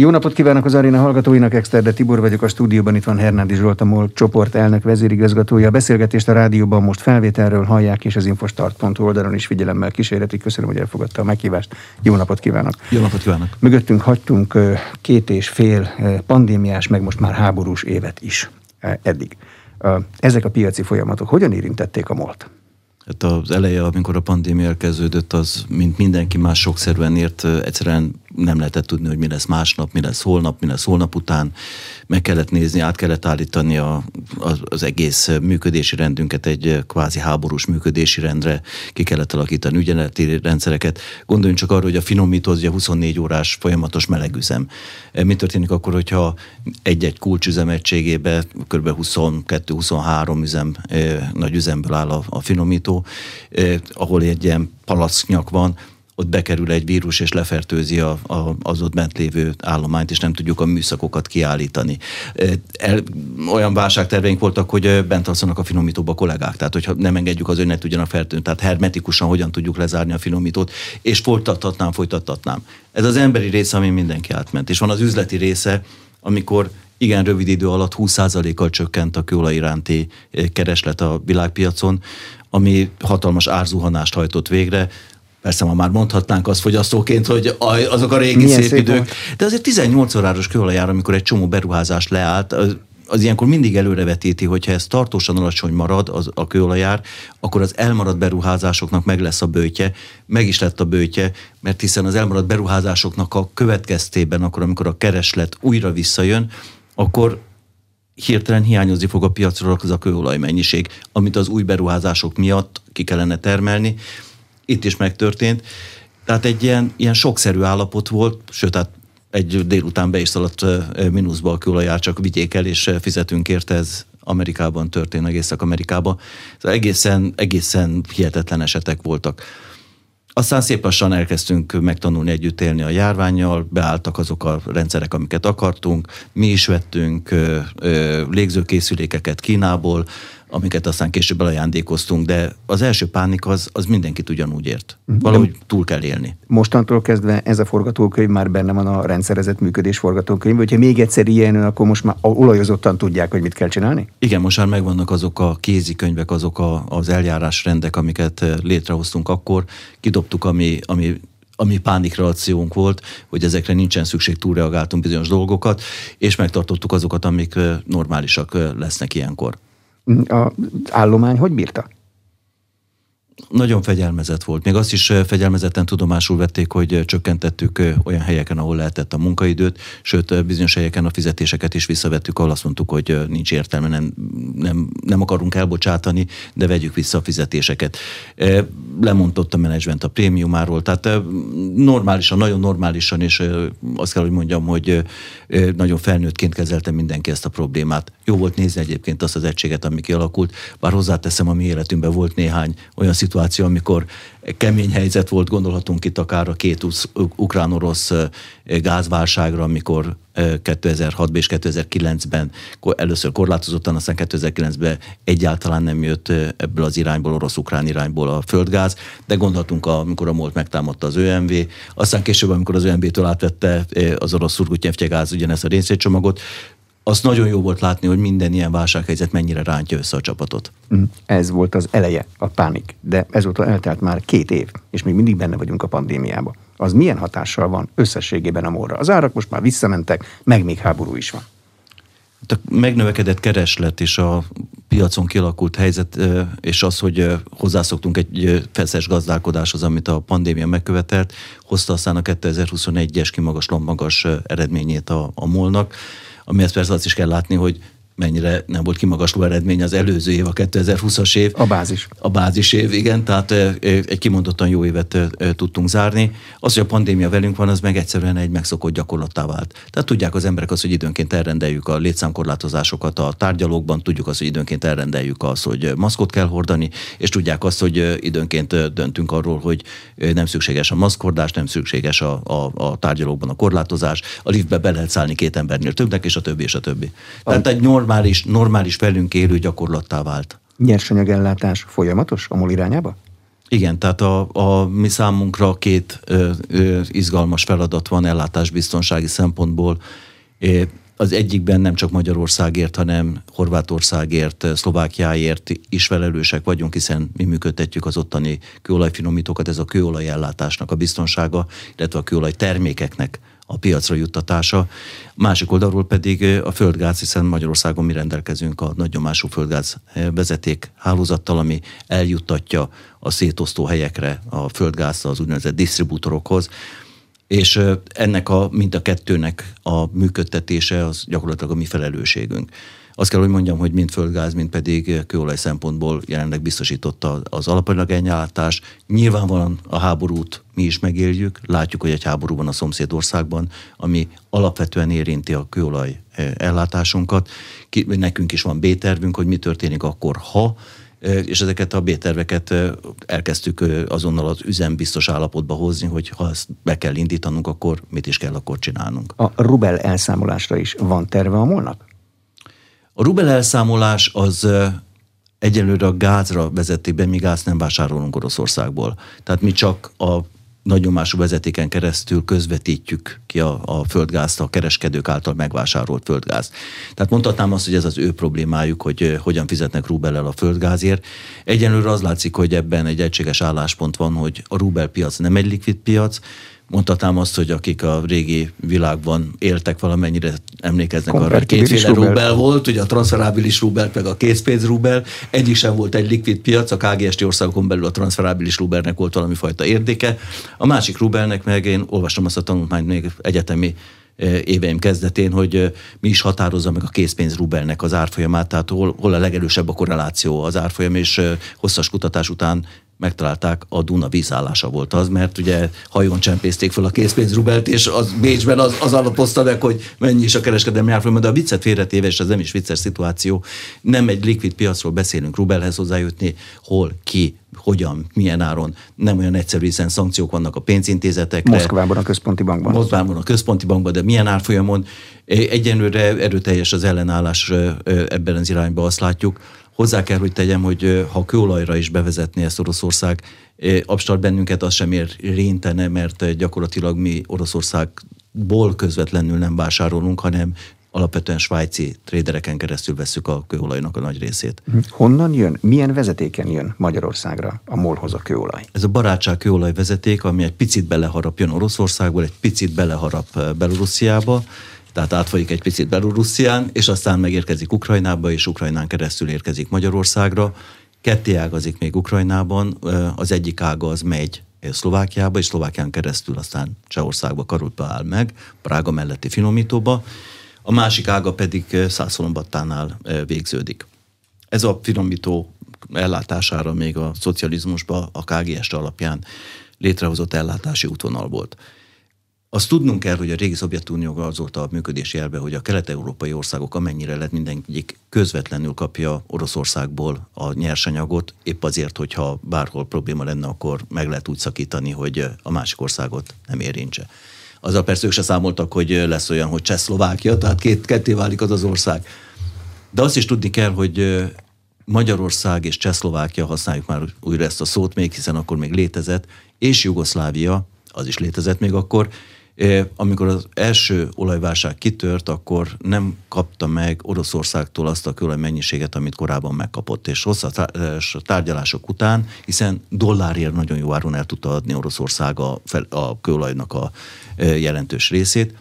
Jó napot kívánok az aréna hallgatóinak, Exterde Tibor vagyok, a stúdióban itt van Hernádi Zsolt, a MOL csoport elnök vezérigazgatója. A beszélgetést a rádióban most felvételről hallják, és az infostart.hu oldalon is figyelemmel kísérletik. Köszönöm, hogy elfogadta a meghívást. Jó napot kívánok! Jó napot kívánok! Mögöttünk hagytunk két és fél pandémiás, meg most már háborús évet is eddig. Ezek a piaci folyamatok hogyan érintették a MOL-t? Hát az eleje, amikor a pandémia elkezdődött, az, mint mindenki más sokszerűen ért, egyszerűen nem lehetett tudni, hogy mi lesz másnap, mi lesz holnap, mi lesz holnap után. Meg kellett nézni, át kellett állítani a, az, az egész működési rendünket egy kvázi háborús működési rendre, ki kellett alakítani ügyenleti rendszereket. Gondoljunk csak arra, hogy a finomító az 24 órás folyamatos melegüzem. Mi történik akkor, hogyha egy-egy kulcsüzem egységébe kb. 22-23 üzem, nagy üzemből áll a, a finomító, ahol egy ilyen palacknyak van, ott bekerül egy vírus és lefertőzi a, a, az ott bent lévő állományt, és nem tudjuk a műszakokat kiállítani. El, olyan válságterveink voltak, hogy bent alszanak a finomítóba a kollégák, tehát hogyha nem engedjük az önnek tudjanak fertőzni, tehát hermetikusan hogyan tudjuk lezárni a finomítót, és folytathatnám, folytathatnám. Ez az emberi része, ami mindenki átment. És van az üzleti része, amikor igen rövid idő alatt 20%-kal csökkent a kőolaj iránti kereslet a világpiacon, ami hatalmas árzuhanást hajtott végre. Persze ma már mondhatnánk azt fogyasztóként, hogy azok a régi Milyen szép, szép idők. Volt. De azért 18 óráros kőolajára, amikor egy csomó beruházás leállt, az, ilyenkor mindig előrevetíti, hogyha ez tartósan alacsony marad az, a kőolajár, akkor az elmaradt beruházásoknak meg lesz a bőtje, meg is lett a bőtje, mert hiszen az elmaradt beruházásoknak a következtében, akkor amikor a kereslet újra visszajön, akkor hirtelen hiányozni fog a piacról az a kőolaj mennyiség, amit az új beruházások miatt ki kellene termelni, itt is megtörtént. Tehát egy ilyen, ilyen sokszerű állapot volt, sőt, tehát egy délután be is szaladt mínuszba a kőolajár, csak vigyék el, és fizetünk érte, ez Amerikában történt, meg Észak-Amerikában. Szóval egészen, egészen hihetetlen esetek voltak. Aztán szép lassan elkezdtünk megtanulni együtt élni a járványjal, beálltak azok a rendszerek, amiket akartunk, mi is vettünk ö, légzőkészülékeket Kínából, amiket aztán később elajándékoztunk, de az első pánik az, az mindenkit ugyanúgy ért. Mhm. Valahogy túl kell élni. Mostantól kezdve ez a forgatókönyv már benne van a rendszerezett működés forgatókönyv, hogyha még egyszer ilyen, akkor most már olajozottan tudják, hogy mit kell csinálni? Igen, most már megvannak azok a kézikönyvek, azok a, az eljárásrendek, amiket eh, létrehoztunk akkor, kidobtuk, ami, ami ami pánikreakciónk volt, hogy ezekre nincsen szükség, túlreagáltunk bizonyos dolgokat, és megtartottuk azokat, amik eh, normálisak eh, lesznek ilyenkor az állomány hogy bírta? Nagyon fegyelmezett volt. Még azt is fegyelmezetten tudomásul vették, hogy csökkentettük olyan helyeken, ahol lehetett a munkaidőt, sőt bizonyos helyeken a fizetéseket is visszavettük, ahol azt mondtuk, hogy nincs értelme, nem, nem, nem akarunk elbocsátani, de vegyük vissza a fizetéseket. Lemondott a menedzsment a prémiumáról, tehát normálisan, nagyon normálisan, és azt kell, hogy mondjam, hogy nagyon felnőttként kezeltem mindenki ezt a problémát. Jó volt nézni egyébként azt az egységet, ami kialakult, bár hozzáteszem, a mi életünkben volt néhány olyan szituáció, amikor kemény helyzet volt, gondolhatunk itt akár a két ukrán-orosz gázválságra, amikor 2006-ban és 2009-ben először korlátozottan, aztán 2009-ben egyáltalán nem jött ebből az irányból, orosz-ukrán irányból a földgáz, de gondolhatunk, amikor a MOLT megtámadta az ÖMV, aztán később, amikor az ÖMV-től átvette az orosz szurgutnyevtyegáz ugyanezt a részétcsomagot, azt nagyon jó volt látni, hogy minden ilyen válsághelyzet mennyire rántja össze a csapatot. Mm, ez volt az eleje, a pánik, de ezóta eltelt már két év, és még mindig benne vagyunk a pandémiába. Az milyen hatással van összességében a morra? Az árak most már visszamentek, meg még háború is van. A megnövekedett kereslet és a piacon kialakult helyzet, és az, hogy hozzászoktunk egy feszes gazdálkodáshoz, amit a pandémia megkövetelt, hozta aztán a 2021-es kimagasló magas eredményét a, a molnak amihez persze azt is kell látni, hogy mennyire nem volt kimagasló eredmény az előző év, a 2020-as év. A bázis. A bázis év, igen, tehát egy kimondottan jó évet tudtunk zárni. Az, hogy a pandémia velünk van, az meg egyszerűen egy megszokott gyakorlattá vált. Tehát tudják az emberek azt, hogy időnként elrendeljük a létszámkorlátozásokat a tárgyalókban, tudjuk azt, hogy időnként elrendeljük azt, hogy maszkot kell hordani, és tudják azt, hogy időnként döntünk arról, hogy nem szükséges a maszkordás, nem szükséges a, a, a tárgyalókban a korlátozás, a liftbe be lehet szállni két embernél többnek, és a többi, és a többi. Tehát egy normális, normális velünk élő gyakorlattá vált. Nyersanyagellátás folyamatos a MOL irányába? Igen, tehát a, a mi számunkra két ö, ö, izgalmas feladat van ellátásbiztonsági szempontból. Az egyikben nem csak Magyarországért, hanem Horvátországért, Szlovákiáért is felelősek vagyunk, hiszen mi működtetjük az ottani kőolajfinomítókat, ez a kőolaj ellátásnak a biztonsága, illetve a kőolaj termékeknek a piacra juttatása. Másik oldalról pedig a földgáz, hiszen Magyarországon mi rendelkezünk a nagyomású földgáz vezeték hálózattal, ami eljuttatja a szétosztó helyekre a földgázt az úgynevezett disztribútorokhoz és ennek a mind a kettőnek a működtetése az gyakorlatilag a mi felelősségünk. Azt kell, hogy mondjam, hogy mind földgáz, mind pedig kőolaj szempontból jelenleg biztosította az alapanyag elnyálátás. Nyilvánvalóan a háborút mi is megéljük, látjuk, hogy egy háború van a szomszédországban, ami alapvetően érinti a kőolaj ellátásunkat. Nekünk is van B-tervünk, hogy mi történik akkor, ha és ezeket a B-terveket elkezdtük azonnal az üzembiztos állapotba hozni, hogy ha ezt be kell indítanunk, akkor mit is kell akkor csinálnunk. A rubel elszámolásra is van terve a molnak? A rubel elszámolás az egyelőre a gázra vezették be, mi gáz nem vásárolunk Oroszországból. Tehát mi csak a nagyomású vezetéken keresztül közvetítjük ki a, a földgázt a kereskedők által megvásárolt földgáz. Tehát mondhatnám azt, hogy ez az ő problémájuk, hogy hogyan fizetnek rubellel a földgázért. Egyenlőre az látszik, hogy ebben egy egységes álláspont van, hogy a rubel piac nem egy likvid piac, mondhatnám azt, hogy akik a régi világban éltek valamennyire, emlékeznek arra, hogy kétféle rubel. rubel volt, ugye a transferábilis rubel, meg a készpénz rubel, egyik sem volt egy likvid piac, a KGST országokon belül a transferábilis rubelnek volt valami fajta érdeke. A másik rubelnek meg én olvastam azt a tanulmányt még egyetemi e, éveim kezdetén, hogy e, mi is határozza meg a készpénz rubelnek az árfolyamát, tehát hol, hol a legerősebb a korreláció az árfolyam, és e, hosszas kutatás után megtalálták, a Duna vízállása volt az, mert ugye hajón csempészték fel a készpénzrubelt, és az Bécsben az, az alapozta meg, hogy mennyi is a kereskedelmi árfolyam, de a viccet félretéve, és ez nem is vicces szituáció, nem egy likvid piacról beszélünk rubelhez hozzájutni, hol, ki, hogyan, milyen áron, nem olyan egyszerű, hiszen szankciók vannak a pénzintézetekre. Moszkvában a központi bankban. Moszkvában a központi bankban, de milyen árfolyamon. Egyenlőre erőteljes az ellenállás ebben az irányban, azt látjuk, Hozzá kell, hogy tegyem, hogy ha kőolajra is bevezetné ezt Oroszország, abstart bennünket az sem érintene, mert gyakorlatilag mi Oroszországból közvetlenül nem vásárolunk, hanem alapvetően svájci trédereken keresztül veszük a kőolajnak a nagy részét. Honnan jön? Milyen vezetéken jön Magyarországra a molhoz a kőolaj? Ez a barátság kőolaj vezeték, ami egy picit beleharap jön Oroszországból, egy picit beleharap Belorussziába, tehát átfolyik egy picit Belorusszián, és aztán megérkezik Ukrajnába, és Ukrajnán keresztül érkezik Magyarországra. Ketté ágazik még Ukrajnában, az egyik ága az megy Szlovákiába, és Szlovákián keresztül aztán Csehországba, Karulpa áll meg, Prága melletti finomítóba, a másik ága pedig Szászolombattánál végződik. Ez a finomító ellátására még a szocializmusban a KGS alapján létrehozott ellátási útvonal volt. Azt tudnunk kell, hogy a régi Szovjetunió az volt a működési elve, hogy a kelet-európai országok amennyire lehet mindenki közvetlenül kapja Oroszországból a nyersanyagot, épp azért, hogyha bárhol probléma lenne, akkor meg lehet úgy szakítani, hogy a másik országot nem érintse. Azzal persze ők se számoltak, hogy lesz olyan, hogy Csehszlovákia, tehát két, ketté válik az az ország. De azt is tudni kell, hogy Magyarország és Csehszlovákia, használjuk már újra ezt a szót még, hiszen akkor még létezett, és Jugoszlávia, az is létezett még akkor, amikor az első olajválság kitört, akkor nem kapta meg Oroszországtól azt a mennyiséget, amit korábban megkapott, és hosszas tárgyalások után, hiszen dollárért nagyon jó áron el tudta adni Oroszország a, a kőolajnak a jelentős részét,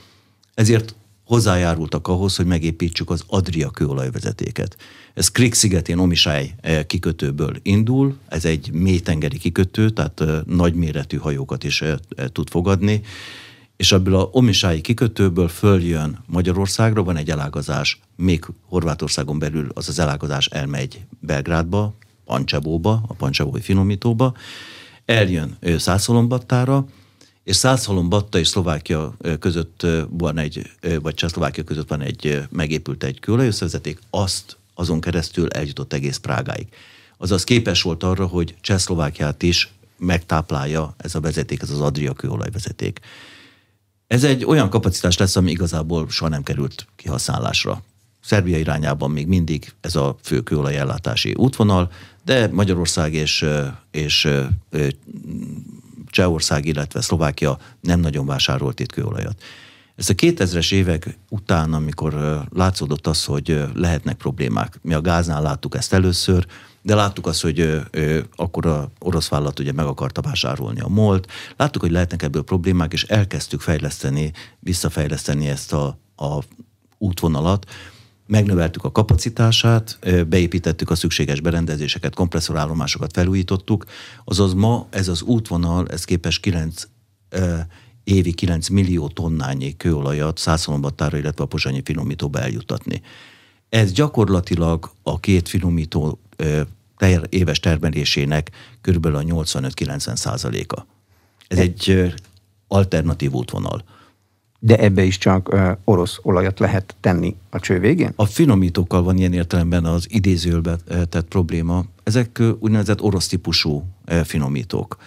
ezért hozzájárultak ahhoz, hogy megépítsük az Adria kőolajvezetéket. Ez Krik szigetén Omisály kikötőből indul, ez egy mélytengeri kikötő, tehát nagyméretű hajókat is tud fogadni, és ebből a omisái kikötőből följön Magyarországra, van egy elágazás, még Horvátországon belül az az elágazás elmegy Belgrádba, Pancsebóba, a Pancsebói finomítóba, eljön Szászolombattára, és Szászolombatta és Szlovákia között van egy, vagy Csehszlovákia között van egy, megépült egy kőolajösszevezeték, azt azon keresztül eljutott egész Prágáig. Azaz képes volt arra, hogy Csehszlovákiát is megtáplálja ez a vezeték, ez az Adria kőolajvezeték. Ez egy olyan kapacitás lesz, ami igazából soha nem került kihasználásra. Szerbia irányában még mindig ez a fő kőolajellátási útvonal, de Magyarország és, és Csehország, illetve Szlovákia nem nagyon vásárolt itt kőolajat. Ezt a 2000-es évek után, amikor látszódott az, hogy lehetnek problémák, mi a gáznál láttuk ezt először, de láttuk azt, hogy akkor a orosz vállalat ugye meg akarta vásárolni a MOLT, láttuk, hogy lehetnek ebből problémák, és elkezdtük fejleszteni, visszafejleszteni ezt a, a útvonalat, megnöveltük a kapacitását, beépítettük a szükséges berendezéseket, kompresszorállomásokat felújítottuk, azaz ma ez az útvonal, ez képes 9 évi 9 millió tonnányi kőolajat Szászolombattára, illetve a pozsonyi finomítóba eljutatni. Ez gyakorlatilag a két finomító ter, éves termelésének kb. a 85-90 százaléka. Ez egy alternatív útvonal. De ebbe is csak uh, orosz olajat lehet tenni a cső végén? A finomítókkal van ilyen értelemben az idézőbe tett probléma. Ezek úgynevezett orosz típusú finomítók.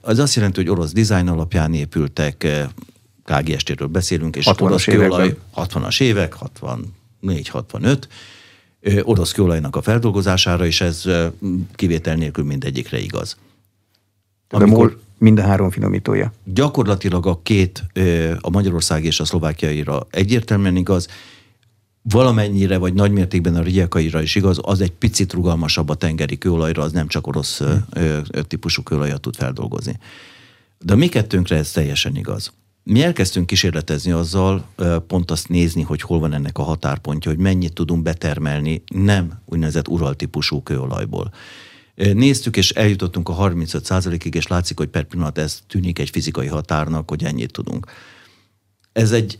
Az azt jelenti, hogy orosz dizájn alapján épültek, KGST-ről beszélünk, és 60 orosz kőolaj, 60-as évek, 64-65, orosz kőolajnak a feldolgozására, és ez kivétel nélkül mindegyikre igaz. Amikor mind a három finomítója. Gyakorlatilag a két, a Magyarország és a szlovákiaira egyértelműen igaz, valamennyire vagy nagymértékben a rigyekaira is igaz, az egy picit rugalmasabb a tengeri kőolajra, az nem csak orosz hmm. típusú kőolajat tud feldolgozni. De a mi kettőnkre ez teljesen igaz. Mi elkezdtünk kísérletezni azzal, pont azt nézni, hogy hol van ennek a határpontja, hogy mennyit tudunk betermelni nem úgynevezett ural típusú kőolajból. Néztük, és eljutottunk a 35%-ig, és látszik, hogy per pillanat ez tűnik egy fizikai határnak, hogy ennyit tudunk. Ez egy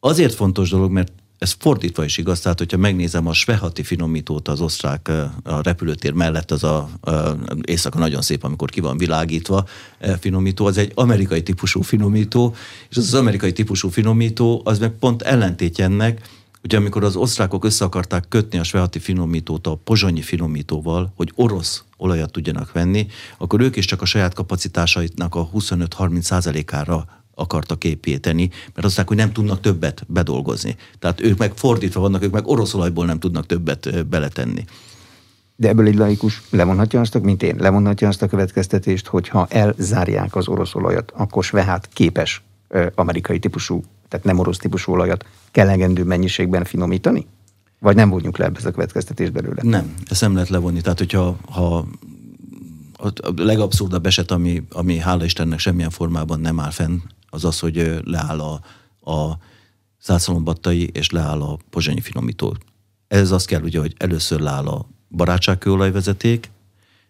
azért fontos dolog, mert ez fordítva is igaz, tehát hogyha megnézem a Svehati finomítót az osztrák a repülőtér mellett, az a, a éjszaka nagyon szép, amikor ki van világítva finomító, az egy amerikai típusú finomító, és az az amerikai típusú finomító, az meg pont ellentétje ennek, Ugye amikor az osztrákok össze akarták kötni a svehati finomítót a pozsonyi finomítóval, hogy orosz olajat tudjanak venni, akkor ők is csak a saját kapacitásaitnak a 25-30 százalékára akartak építeni, mert azt hogy nem tudnak többet bedolgozni. Tehát ők meg fordítva vannak, ők meg orosz olajból nem tudnak többet beletenni. De ebből egy laikus levonhatja azt, mint én, levonhatja azt a következtetést, hogy ha elzárják az orosz olajat, akkor Svehát képes amerikai típusú, tehát nem orosz típusú olajat kellegendő mennyiségben finomítani? Vagy nem vonjuk le ezt a következtetést belőle? Nem, ezt nem lehet levonni. Tehát, hogyha ha a legabszurdabb eset, ami, ami hála Istennek semmilyen formában nem áll fenn, az az, hogy leáll a, a százszalombattai és leáll a pozsonyi finomító. Ez azt kell ugye, hogy először leáll a barátságkőolajvezeték,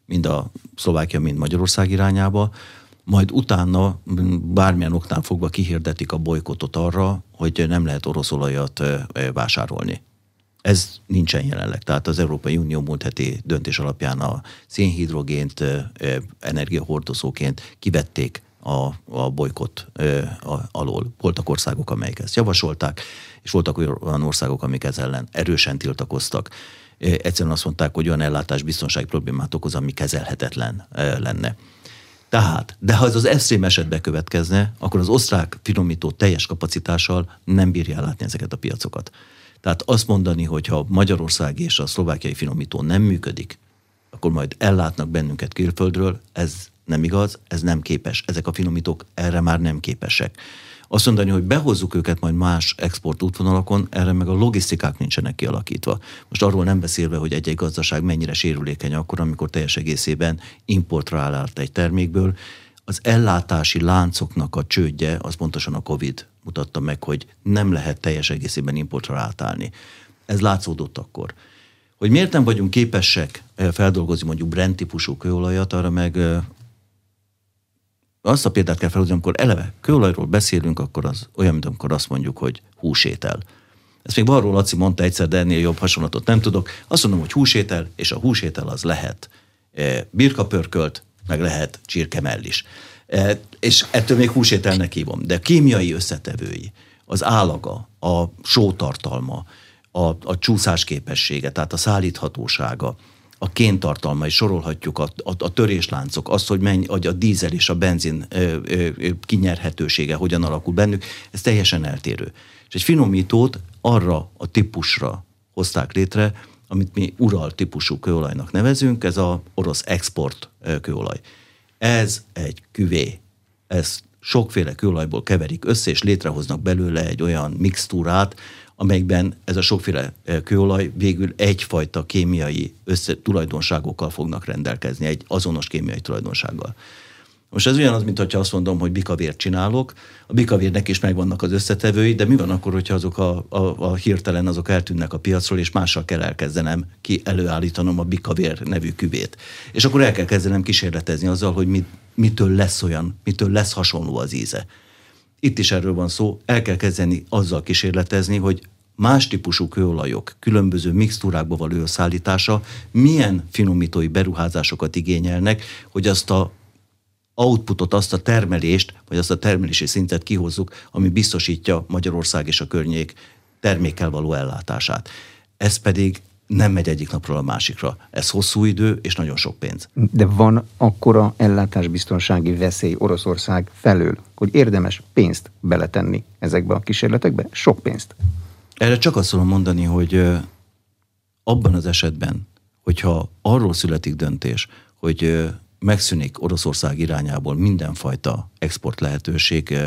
mind a Szlovákia, mind Magyarország irányába, majd utána bármilyen oknál fogva kihirdetik a bolykotot arra, hogy nem lehet orosz olajat vásárolni. Ez nincsen jelenleg. Tehát az Európai Unió múlt heti döntés alapján a szénhidrogént energiahordozóként kivették a, a bolykott alól. Voltak országok, amelyek ezt javasolták, és voltak olyan országok, amik ezzel ellen erősen tiltakoztak. Egyszerűen azt mondták, hogy olyan ellátás biztonsági problémát okoz, ami kezelhetetlen lenne. Tehát, de ha ez az eszrém esetbe következne, akkor az osztrák finomító teljes kapacitással nem bírja ellátni ezeket a piacokat. Tehát azt mondani, hogy ha Magyarország és a szlovákiai finomító nem működik, akkor majd ellátnak bennünket külföldről, ez nem igaz, ez nem képes. Ezek a finomítók erre már nem képesek. Azt mondani, hogy behozzuk őket majd más export útvonalakon, erre meg a logisztikák nincsenek kialakítva. Most arról nem beszélve, hogy egy-egy gazdaság mennyire sérülékeny akkor, amikor teljes egészében importra áll át egy termékből. Az ellátási láncoknak a csődje, az pontosan a COVID mutatta meg, hogy nem lehet teljes egészében importra átállni. Ez látszódott akkor. Hogy miért nem vagyunk képesek eh, feldolgozni mondjuk Brent típusú kőolajat, arra meg eh, azt a példát kell felhozni, amikor eleve kőolajról beszélünk, akkor az olyan, mint amikor azt mondjuk, hogy húsétel. Ezt még Barról Laci mondta egyszer, de ennél jobb hasonlatot nem tudok. Azt mondom, hogy húsétel, és a húsétel az lehet e, birkapörkölt, meg lehet csirkemell is. E, és ettől még húsételnek hívom. De kémiai összetevői, az állaga, a sótartalma, a, a csúszás képessége, tehát a szállíthatósága, a kéntartalma, és sorolhatjuk a, a, a törésláncok, az, hogy, menj, hogy a dízel és a benzin ö, ö, kinyerhetősége hogyan alakul bennük, ez teljesen eltérő. És egy finomítót arra a típusra hozták létre, amit mi ural típusú kőolajnak nevezünk, ez a orosz export kőolaj. Ez egy küvé. Ez sokféle kőolajból keverik össze, és létrehoznak belőle egy olyan mixtúrát, amelyben ez a sokféle kőolaj végül egyfajta kémiai össze, tulajdonságokkal fognak rendelkezni, egy azonos kémiai tulajdonsággal. Most ez ugyanaz, mint hogyha azt mondom, hogy bikavért csinálok, a bikavérnek is megvannak az összetevői, de mi van akkor, hogyha azok a, a, a hirtelen azok eltűnnek a piacról, és mással kell elkezdenem ki előállítanom a bikavér nevű küvét. És akkor el kell kezdenem kísérletezni azzal, hogy mit, mitől lesz olyan, mitől lesz hasonló az íze. Itt is erről van szó, el kell kezdeni azzal kísérletezni, hogy más típusú kőolajok különböző mixtúrákba való összeállítása milyen finomítói beruházásokat igényelnek, hogy azt a outputot, azt a termelést, vagy azt a termelési szintet kihozzuk, ami biztosítja Magyarország és a környék termékkel való ellátását. Ez pedig nem megy egyik napról a másikra. Ez hosszú idő és nagyon sok pénz. De van akkora ellátásbiztonsági veszély Oroszország felől, hogy érdemes pénzt beletenni ezekbe a kísérletekbe? Sok pénzt. Erre csak azt tudom mondani, hogy abban az esetben, hogyha arról születik döntés, hogy megszűnik Oroszország irányából mindenfajta export lehetőség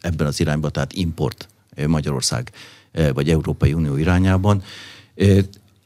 ebben az irányban, tehát import Magyarország vagy Európai Unió irányában.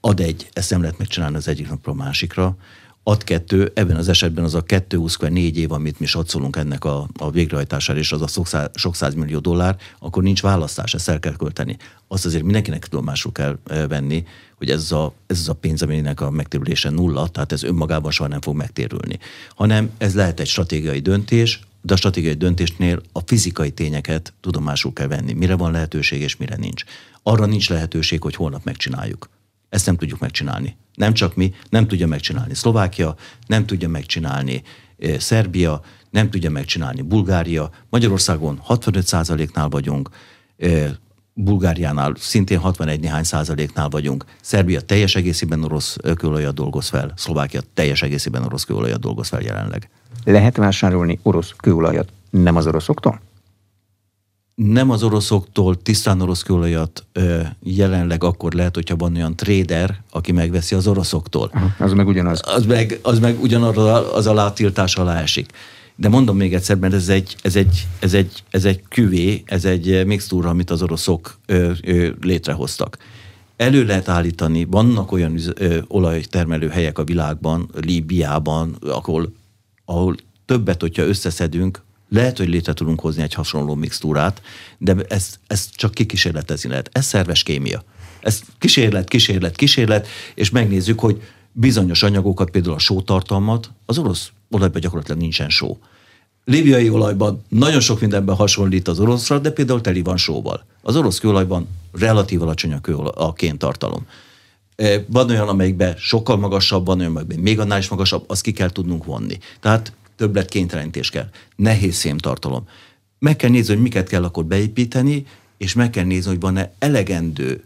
Ad egy, ezt nem lehet megcsinálni az egyik napról a másikra, ad kettő, ebben az esetben az a kettő 20 négy év, amit mi satszolunk ennek a, a végrehajtására, és az a sok, száz, sok száz millió dollár, akkor nincs választás, ezt el kell költeni. Azt azért mindenkinek tudomásul kell venni, hogy ez a, ez a pénz, aminek a megtérülése nulla, tehát ez önmagában soha nem fog megtérülni. Hanem ez lehet egy stratégiai döntés, de a stratégiai döntésnél a fizikai tényeket tudomásul kell venni. Mire van lehetőség és mire nincs. Arra nincs lehetőség, hogy holnap megcsináljuk. Ezt nem tudjuk megcsinálni. Nem csak mi, nem tudja megcsinálni Szlovákia, nem tudja megcsinálni Szerbia, nem tudja megcsinálni Bulgária. Magyarországon 65%-nál vagyunk, Bulgáriánál szintén 61 néhány százaléknál vagyunk. Szerbia teljes egészében orosz kőolajat dolgoz fel, Szlovákia teljes egészében orosz kőolajat dolgoz fel jelenleg. Lehet vásárolni orosz kőolajat nem az oroszoktól? Nem az oroszoktól tisztán orosz kőolajat jelenleg akkor lehet, hogyha van olyan trader, aki megveszi az oroszoktól. Aha, az meg ugyanaz. Az meg, az meg ugyanarra az alá tiltás alá esik. De mondom még egyszer, mert ez egy, ez egy, ez egy, ez egy küvé, ez egy mixtúra, amit az oroszok ö, ö, létrehoztak. Elő lehet állítani, vannak olyan ö, olajtermelő helyek a világban, Líbiában, ahol, ahol többet, hogyha összeszedünk, lehet, hogy létre tudunk hozni egy hasonló mixtúrát, de ezt, ezt csak kikísérletezni lehet. Ez szerves kémia. Ez kísérlet, kísérlet, kísérlet, és megnézzük, hogy bizonyos anyagokat, például a sótartalmat, az orosz olajban gyakorlatilag nincsen só. Líbiai olajban nagyon sok mindenben hasonlít az oroszra, de például teli van sóval. Az orosz kőolajban relatív alacsony a, kőolaj, a kéntartalom. E, van olyan, amelyikben sokkal magasabb, van olyan, amelyikben még annál is magasabb, azt ki kell tudnunk vonni. Tehát többlet kénytelenítés kell. Nehéz szémtartalom. Meg kell nézni, hogy miket kell akkor beépíteni, és meg kell nézni, hogy van-e elegendő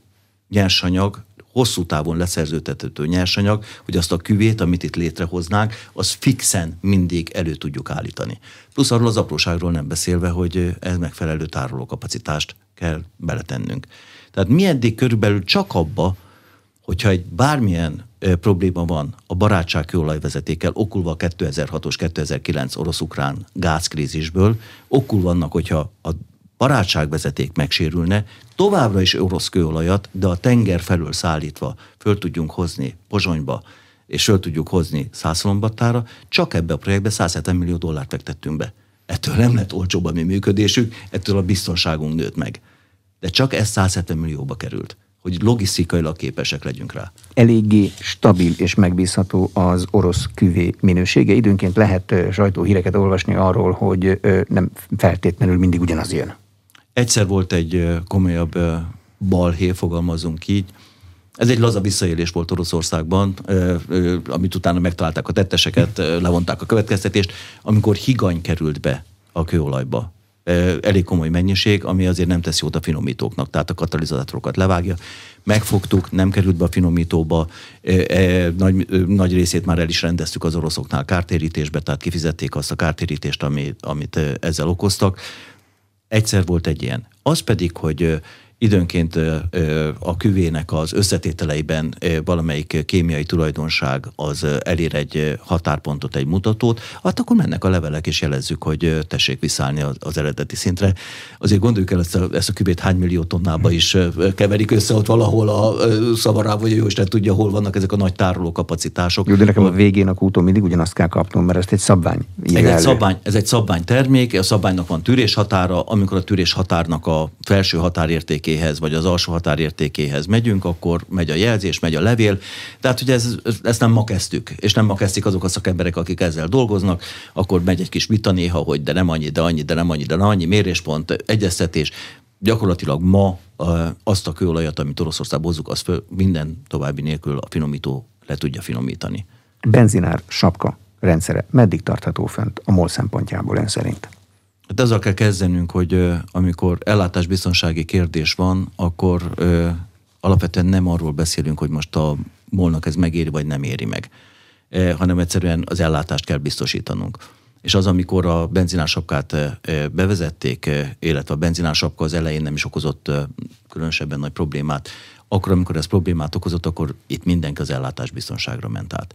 nyersanyag, hosszú távon leszerződtető nyersanyag, hogy azt a küvét, amit itt létrehoznánk, az fixen mindig elő tudjuk állítani. Plusz arról az apróságról nem beszélve, hogy ez megfelelő tárolókapacitást kell beletennünk. Tehát mi eddig körülbelül csak abba, hogyha egy bármilyen probléma van a barátság kőolajvezetékkel, okulva a 2006-os 2009 orosz-ukrán gázkrízisből, okul vannak, hogyha a barátságvezeték megsérülne, továbbra is orosz kőolajat, de a tenger felől szállítva föl tudjunk hozni Pozsonyba, és föl tudjuk hozni Szászolombattára, csak ebbe a projektbe 170 millió dollárt fektettünk be. Ettől nem lett olcsóbb a mi működésük, ettől a biztonságunk nőtt meg. De csak ez 170 millióba került hogy logisztikailag képesek legyünk rá. Eléggé stabil és megbízható az orosz küvé minősége. Időnként lehet sajtóhíreket olvasni arról, hogy nem feltétlenül mindig ugyanaz jön. Egyszer volt egy komolyabb balhé, fogalmazunk így. Ez egy laza visszaélés volt Oroszországban, amit utána megtalálták a tetteseket, levonták a következtetést, amikor higany került be a kőolajba elég komoly mennyiség, ami azért nem tesz jót a finomítóknak, tehát a katalizátorokat levágja. Megfogtuk, nem került be a finomítóba, nagy, nagy részét már el is rendeztük az oroszoknál kártérítésbe, tehát kifizették azt a kártérítést, amit, amit ezzel okoztak. Egyszer volt egy ilyen. Az pedig, hogy időnként a küvének az összetételeiben valamelyik kémiai tulajdonság az elér egy határpontot, egy mutatót, hát akkor mennek a levelek és jelezzük, hogy tessék visszaállni az, eredeti szintre. Azért gondoljuk el ezt a, ezt a küvét hány millió tonnába is keverik össze ott valahol a szavarában, vagy jó Isten tudja, hol vannak ezek a nagy tároló kapacitások. Jó, de nekem a végén a kúton mindig ugyanazt kell kapnom, mert ezt egy szabvány. Ez egy, szabvány, ez egy szabvány termék, a szabványnak van tűrés határa, amikor a tűrés határnak a felső határértéké értékéhez, vagy az alsó határértékéhez megyünk, akkor megy a jelzés, megy a levél. Tehát, hogy ez, ezt nem ma kezdtük, és nem ma kezdik azok a szakemberek, akik ezzel dolgoznak, akkor megy egy kis vita néha, hogy de nem annyi, de annyi, de nem annyi, de nem annyi, méréspont, egyeztetés. Gyakorlatilag ma azt a kőolajat, amit Oroszországból hozzuk, azt föl, minden további nélkül a finomító le tudja finomítani. Benzinár, sapka rendszere meddig tartható fönt a MOL szempontjából ön szerint? Hát azzal kell kezdenünk, hogy amikor ellátásbiztonsági kérdés van, akkor ö, alapvetően nem arról beszélünk, hogy most a molnak ez megéri, vagy nem éri meg, e, hanem egyszerűen az ellátást kell biztosítanunk. És az, amikor a benzinásapkát bevezették, illetve a benzinásapka az elején nem is okozott különösebben nagy problémát, akkor, amikor ez problémát okozott, akkor itt mindenki az ellátásbiztonságra ment át.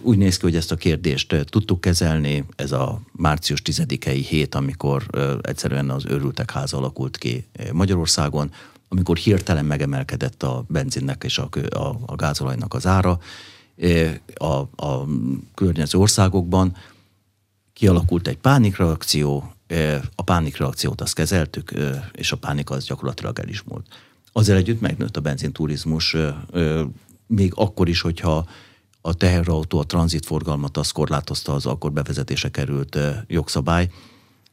Úgy néz ki, hogy ezt a kérdést tudtuk kezelni, ez a március 10-i hét, amikor egyszerűen az őrültek háza alakult ki Magyarországon, amikor hirtelen megemelkedett a benzinnek és a, a, a gázolajnak az ára a, a környező országokban, kialakult egy pánikreakció, a pánikreakciót azt kezeltük, és a pánik az gyakorlatilag el is múlt. Azzal együtt megnőtt a benzinturizmus, még akkor is, hogyha a teherautó, a tranzitforgalmat az korlátozta az akkor bevezetése került jogszabály,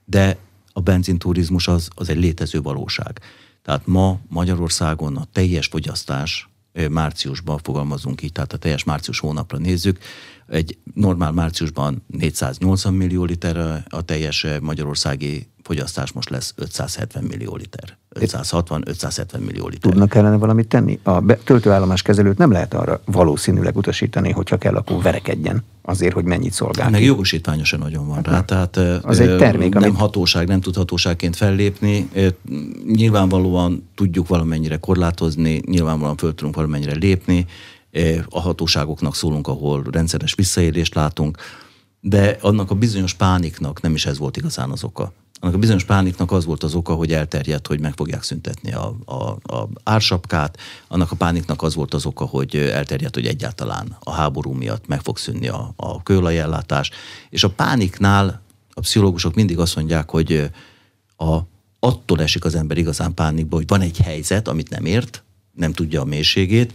de a benzinturizmus az, az egy létező valóság. Tehát ma Magyarországon a teljes fogyasztás márciusban fogalmazunk így, tehát a teljes március hónapra nézzük, egy normál márciusban 480 millió liter a teljes magyarországi fogyasztás most lesz 570 millió liter. 560-570 millió liter. Tudnak kellene valamit tenni? A töltőállomás kezelőt nem lehet arra valószínűleg utasítani, hogyha kell, akkor verekedjen azért, hogy mennyit szolgál. Meg jogosítványosan nagyon van hát rá. Tehát az egy termék, nem amit... hatóság, nem tud hatóságként fellépni. Nyilvánvalóan tudjuk valamennyire korlátozni, nyilvánvalóan föl tudunk valamennyire lépni, a hatóságoknak szólunk, ahol rendszeres visszaélést látunk, de annak a bizonyos pániknak nem is ez volt igazán az oka annak a bizonyos pániknak az volt az oka, hogy elterjedt, hogy meg fogják szüntetni a, a, a ársapkát, annak a pániknak az volt az oka, hogy elterjedt, hogy egyáltalán a háború miatt meg fog szűnni a, a kőolajellátás, és a pániknál a pszichológusok mindig azt mondják, hogy a, attól esik az ember igazán pánikba, hogy van egy helyzet, amit nem ért, nem tudja a mélységét,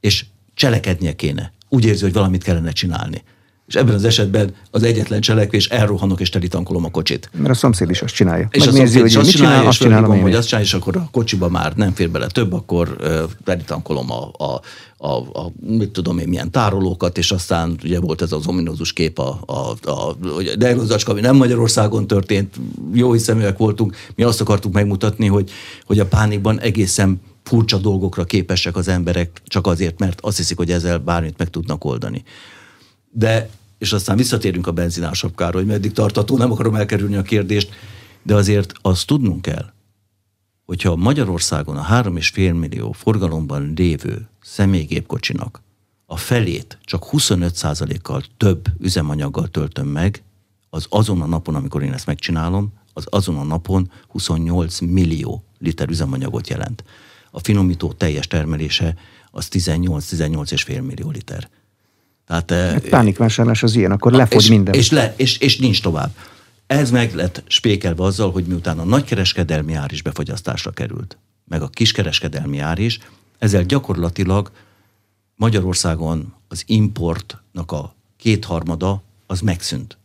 és cselekednie kéne. Úgy érzi, hogy valamit kellene csinálni és ebben az esetben az egyetlen cselekvés, elrohanok és telitankolom a kocsit. Mert a szomszéd is azt csinálja. És Megnézi, a szomszéd is azt csinálja, azt csinálom hogy azt csinálja, és akkor a kocsiba már nem fér bele több, akkor telitankolom a, a, a, a, mit tudom én, milyen tárolókat, és aztán ugye volt ez az ominózus kép, a, a, a, a Derlozacska, ami nem Magyarországon történt, jó hiszeműek voltunk, mi azt akartuk megmutatni, hogy, hogy a pánikban egészen furcsa dolgokra képesek az emberek, csak azért, mert azt hiszik, hogy ezzel bármit meg tudnak oldani. De és aztán visszatérünk a benzinásapkára, hogy meddig tartató, nem akarom elkerülni a kérdést, de azért azt tudnunk kell, hogyha Magyarországon a 3,5 millió forgalomban lévő személygépkocsinak a felét csak 25%-kal több üzemanyaggal töltöm meg, az azon a napon, amikor én ezt megcsinálom, az azon a napon 28 millió liter üzemanyagot jelent. A finomító teljes termelése az 18-18,5 millió liter. Tehát, hát pánikvásárlás az ilyen, akkor lefogy és, minden. És, le, és, és nincs tovább. Ez meg lett spékelve azzal, hogy miután a nagykereskedelmi ár is befogyasztásra került, meg a kiskereskedelmi ár is, ezzel gyakorlatilag Magyarországon az importnak a kétharmada az megszűnt.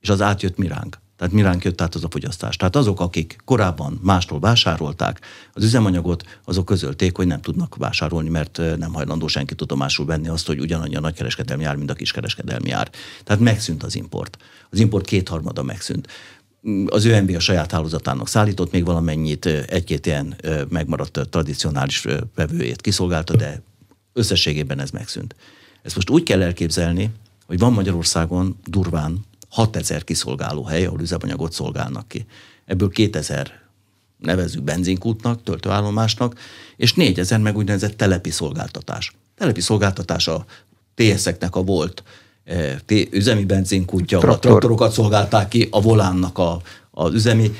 És az átjött miránk. Tehát miránk jött át az a fogyasztás. Tehát azok, akik korábban mástól vásárolták az üzemanyagot, azok közölték, hogy nem tudnak vásárolni, mert nem hajlandó senki tudomásul venni azt, hogy ugyanannyi a nagykereskedelmi ár, mint a kiskereskedelmi ár. Tehát megszűnt az import. Az import kétharmada megszűnt. Az ÖMB a saját hálózatának szállított még valamennyit, egy-két ilyen megmaradt tradicionális vevőjét kiszolgálta, de összességében ez megszűnt. Ezt most úgy kell elképzelni, hogy van Magyarországon durván 6000 kiszolgáló hely, ahol üzemanyagot szolgálnak ki. Ebből 2000 nevezük benzinkútnak, töltőállomásnak, és 4000 meg úgynevezett telepi szolgáltatás. Telepi szolgáltatás a TS-eknek a volt eh, üzemi benzinkútja, Traktor. a traktorokat szolgálták ki, a volánnak a, az üzemi,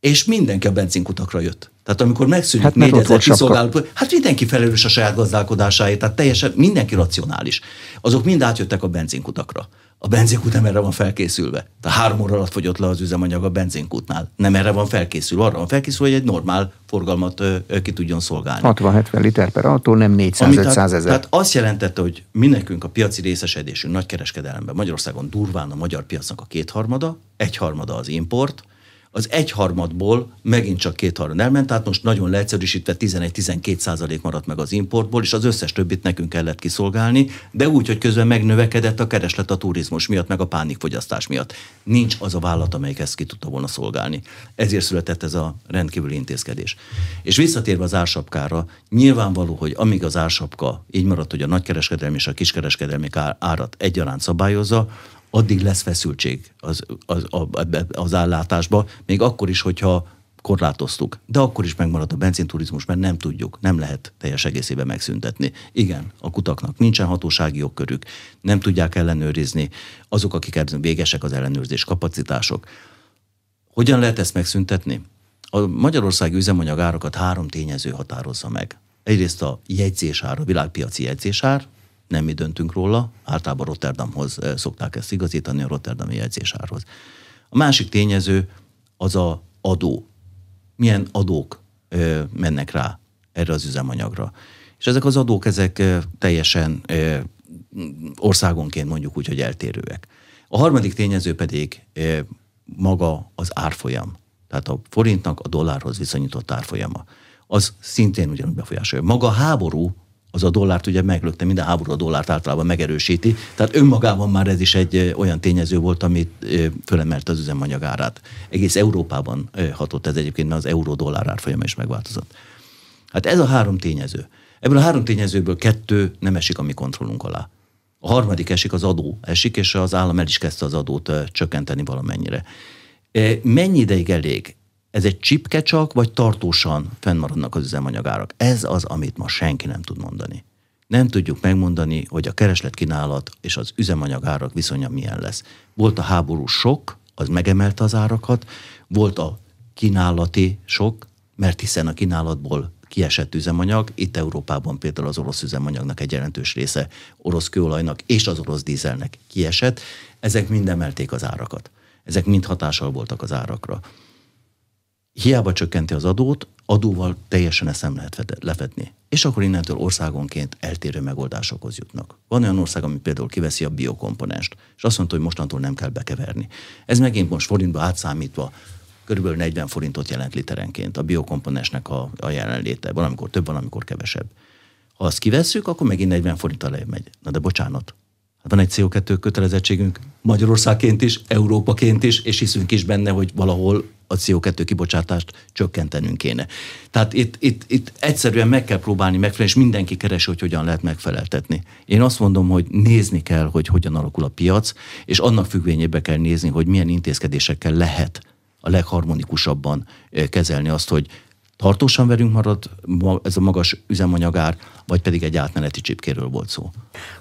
és mindenki a benzinkutakra jött. Tehát amikor megszűnik hát, 4000 kiszolgáló, hát mindenki felelős a saját gazdálkodásáért, tehát teljesen mindenki racionális. Azok mind átjöttek a benzinkutakra. A benzinkút nem erre van felkészülve. Tehát három óra alatt fogyott le az üzemanyag a benzinkútnál. Nem erre van felkészülve, arra van felkészülve, hogy egy normál forgalmat ö, ö, ki tudjon szolgálni. 60-70 liter per autó, nem 400-500 ezer. Tehát azt jelentette, hogy mi nekünk a piaci részesedésünk nagykereskedelemben Magyarországon durván a magyar piacnak a kétharmada, egyharmada az import, az egyharmadból megint csak kétharmad elment, tehát most nagyon leegyszerűsítve 11-12 százalék maradt meg az importból, és az összes többit nekünk kellett kiszolgálni, de úgy, hogy közben megnövekedett a kereslet a turizmus miatt, meg a pánikfogyasztás miatt. Nincs az a vállalat, amelyik ezt ki tudta volna szolgálni. Ezért született ez a rendkívüli intézkedés. És visszatérve az ársapkára, nyilvánvaló, hogy amíg az ársapka így maradt, hogy a nagykereskedelmi és a kiskereskedelmi árat egyaránt szabályozza, addig lesz feszültség az, az, az állátásba, még akkor is, hogyha korlátoztuk. De akkor is megmarad a benzinturizmus, mert nem tudjuk, nem lehet teljes egészében megszüntetni. Igen, a kutaknak nincsen hatósági jogkörük, nem tudják ellenőrizni azok, akik végesek az ellenőrzés kapacitások. Hogyan lehet ezt megszüntetni? A Magyarországi üzemanyag árakat három tényező határozza meg. Egyrészt a jegyzésár, a világpiaci jegyzésár, nem mi döntünk róla, általában Rotterdamhoz szokták ezt igazítani, a Rotterdami jegyzésárhoz. A másik tényező az a adó. Milyen adók mennek rá erre az üzemanyagra. És ezek az adók, ezek teljesen országonként mondjuk úgy, hogy eltérőek. A harmadik tényező pedig maga az árfolyam. Tehát a forintnak a dollárhoz viszonyított árfolyama. Az szintén ugyanúgy befolyásolja. Maga a háború az a dollárt ugye meglökte, minden háború a dollárt általában megerősíti. Tehát önmagában már ez is egy olyan tényező volt, amit fölemelte az üzemanyag árát. Egész Európában hatott ez egyébként, mert az euró-dollár árfolyama is megváltozott. Hát ez a három tényező. Ebből a három tényezőből kettő nem esik a mi kontrollunk alá. A harmadik esik, az adó esik, és az állam el is kezdte az adót csökkenteni valamennyire. Mennyi ideig elég? Ez egy csipke csak, vagy tartósan fennmaradnak az üzemanyagárak. Ez az, amit ma senki nem tud mondani. Nem tudjuk megmondani, hogy a kereslet-kínálat és az üzemanyagárak viszonya milyen lesz. Volt a háború sok, az megemelte az árakat, volt a kínálati sok, mert hiszen a kínálatból kiesett üzemanyag, itt Európában például az orosz üzemanyagnak egy jelentős része orosz kőolajnak és az orosz dízelnek kiesett, ezek mind emelték az árakat. Ezek mind hatással voltak az árakra hiába csökkenti az adót, adóval teljesen ezt nem lehet lefedni. És akkor innentől országonként eltérő megoldásokhoz jutnak. Van olyan ország, ami például kiveszi a biokomponest, és azt mondta, hogy mostantól nem kell bekeverni. Ez megint most forintba átszámítva körülbelül 40 forintot jelent literenként a biokomponensnek a, a jelenléte. Van, amikor több, van, amikor kevesebb. Ha azt kivesszük, akkor megint 40 forint alá megy. Na de bocsánat, Hát van egy CO2 kötelezettségünk Magyarországként is, Európaként is, és hiszünk is benne, hogy valahol a CO2 kibocsátást csökkentenünk kéne. Tehát itt, itt, itt egyszerűen meg kell próbálni megfelelni, és mindenki keresi, hogy hogyan lehet megfeleltetni. Én azt mondom, hogy nézni kell, hogy hogyan alakul a piac, és annak függvényében kell nézni, hogy milyen intézkedésekkel lehet a legharmonikusabban eh, kezelni azt, hogy tartósan velünk marad ez a magas üzemanyagár, vagy pedig egy átmeneti csipkéről volt szó.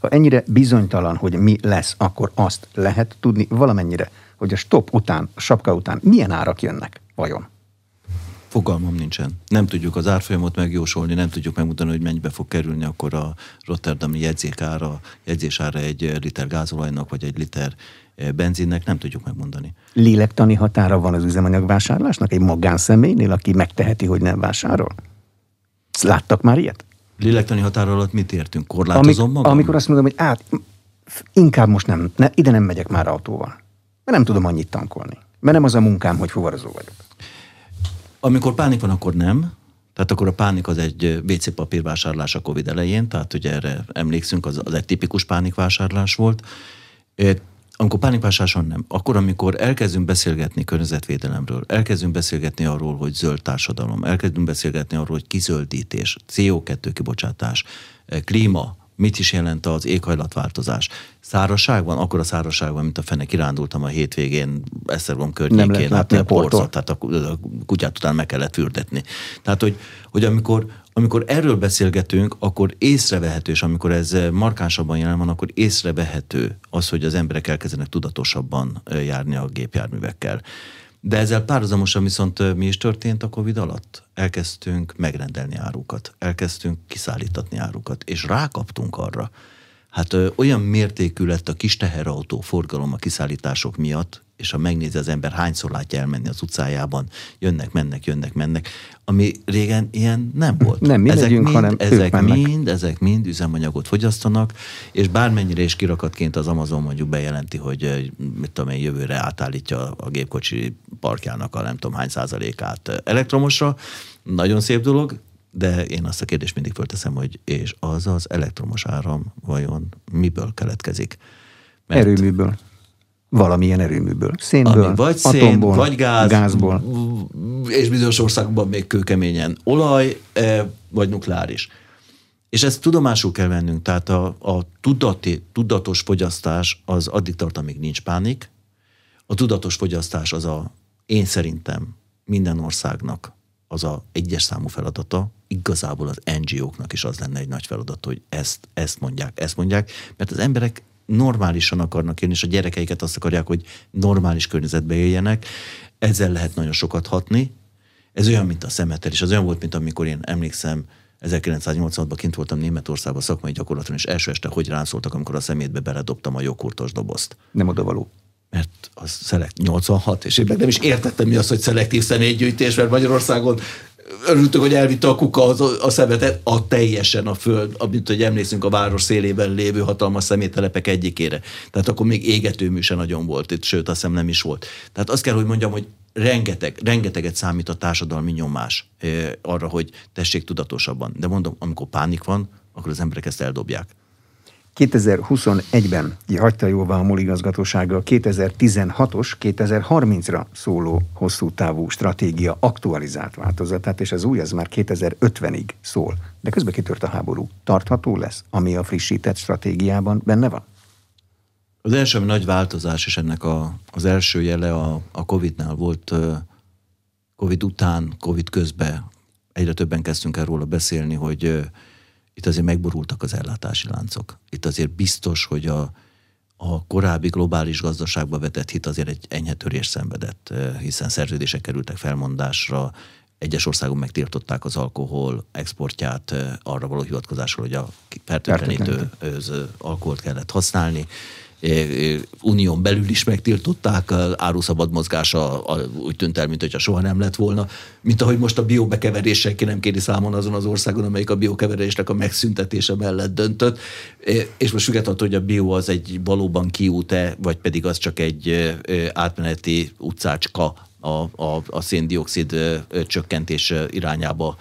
Ha ennyire bizonytalan, hogy mi lesz, akkor azt lehet tudni valamennyire, hogy a stop után, a sapka után milyen árak jönnek vajon? Fogalmam nincsen. Nem tudjuk az árfolyamot megjósolni, nem tudjuk megmutatni, hogy mennyibe fog kerülni akkor a Rotterdami jegyzékára, jegyzésára egy liter gázolajnak, vagy egy liter eh, benzinnek, nem tudjuk megmondani. Lélektani határa van az üzemanyagvásárlásnak egy magánszemélynél, aki megteheti, hogy nem vásárol? Ezt láttak már ilyet? Lélektani határa alatt mit értünk? Korlátozom Amik, magam? Amikor azt mondom, hogy át, inkább most nem, ne, ide nem megyek már autóval. Mert nem tudom annyit tankolni. Mert nem az a munkám, hogy fuvarozó vagyok. Amikor pánik van, akkor nem. Tehát akkor a pánik az egy WC papírvásárlás a Covid elején, tehát ugye erre emlékszünk, az, az egy tipikus pánikvásárlás volt. Amikor pánikvásárláson nem. Akkor, amikor elkezdünk beszélgetni környezetvédelemről, elkezdünk beszélgetni arról, hogy zöld társadalom, elkezdünk beszélgetni arról, hogy kizöldítés, CO2 kibocsátás, klíma, mit is jelent az éghajlatváltozás. Szárazság van, akkor a szárazság van, mint a fene kirándultam a hétvégén Esztergom környékén, hát a porzat, tehát a kutyát után meg kellett fürdetni. Tehát, hogy, hogy amikor, amikor erről beszélgetünk, akkor észrevehető, és amikor ez markánsabban jelen van, akkor észrevehető az, hogy az emberek elkezdenek tudatosabban járni a gépjárművekkel. De ezzel párhuzamosan viszont mi is történt a Covid alatt? Elkezdtünk megrendelni árukat, elkezdtünk kiszállítatni árukat, és rákaptunk arra. Hát ö, olyan mértékű lett a kis teherautó forgalom a kiszállítások miatt, és ha megnézi az ember, hányszor látja elmenni az utcájában, jönnek, mennek, jönnek, mennek, ami régen ilyen nem volt. Nem mi ezek mind, hanem ezek mind, ezek mind üzemanyagot fogyasztanak, és bármennyire is kirakatként az Amazon mondjuk bejelenti, hogy mit tudom én, jövőre átállítja a gépkocsi parkjának a nem tudom hány százalékát elektromosra, nagyon szép dolog, de én azt a kérdést mindig fölteszem, hogy és az az elektromos áram vajon miből keletkezik? Mert Erőműből valamilyen erőműből. Szénből, Ami vagy szén, atomból, vagy gáz, gázból. És bizonyos országokban még kőkeményen olaj, e, vagy nukleáris. És ezt tudomásul kell vennünk, tehát a, a tudati, tudatos fogyasztás az addig tart, amíg nincs pánik. A tudatos fogyasztás az a, én szerintem minden országnak az a egyes számú feladata, igazából az NGO-knak is az lenne egy nagy feladat, hogy ezt, ezt mondják, ezt mondják, mert az emberek normálisan akarnak élni, és a gyerekeiket azt akarják, hogy normális környezetbe éljenek. Ezzel lehet nagyon sokat hatni. Ez olyan, mint a szemetel, és az olyan volt, mint amikor én emlékszem, 1986-ban kint voltam Németországban szakmai gyakorlaton, és első este hogy ránszoltak, amikor a szemétbe beledobtam a joghurtos dobozt. Nem odavaló. Mert az szelekt 86, és én meg nem is értettem mi az, hogy szelektív személygyűjtés, mert Magyarországon örültünk, hogy elvitte a kuka az, a szemetet, a teljesen a föld, amit hogy emlékszünk a város szélében lévő hatalmas szeméttelepek egyikére. Tehát akkor még égetőmű se nagyon volt itt, sőt, azt hiszem nem is volt. Tehát azt kell, hogy mondjam, hogy rengeteg, rengeteget számít a társadalmi nyomás eh, arra, hogy tessék tudatosabban. De mondom, amikor pánik van, akkor az emberek ezt eldobják. 2021-ben hagyta jóvá a MOL igazgatósága a 2016-os, 2030-ra szóló hosszú távú stratégia aktualizált változatát, és az új az már 2050-ig szól. De közben kitört a háború. Tartható lesz, ami a frissített stratégiában benne van? Az első nagy változás, és ennek a, az első jele a, a Covid-nál volt, Covid után, Covid közben egyre többen kezdtünk el róla beszélni, hogy itt azért megborultak az ellátási láncok. Itt azért biztos, hogy a, a korábbi globális gazdaságba vetett hit azért egy enyhe törés szenvedett, eh, hiszen szerződések kerültek felmondásra, egyes országok megtiltották az alkohol exportját eh, arra való hivatkozásról, hogy a fertőtlenítő alkoholt kellett használni unión belül is megtiltották, áruszabad mozgása úgy tűnt el, mint hogyha soha nem lett volna, mint ahogy most a biobekeveréssel ki nem kéri számon azon az országon, amelyik a biokeverésnek a megszüntetése mellett döntött, és most függetlenül, hogy a bio az egy valóban kiút-e, vagy pedig az csak egy átmeneti utcácska a, a, a széndiokszid csökkentés irányába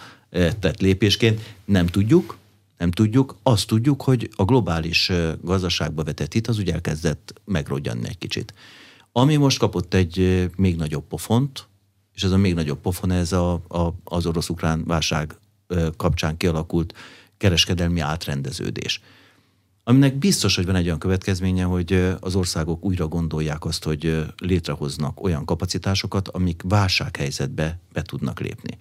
tett lépésként, nem tudjuk, nem tudjuk. Azt tudjuk, hogy a globális gazdaságba vetett hit az ugye elkezdett megrodjanni egy kicsit. Ami most kapott egy még nagyobb pofont, és ez a még nagyobb pofon, ez a, a, az orosz-ukrán válság kapcsán kialakult kereskedelmi átrendeződés. Aminek biztos, hogy van egy olyan következménye, hogy az országok újra gondolják azt, hogy létrehoznak olyan kapacitásokat, amik válsághelyzetbe be tudnak lépni.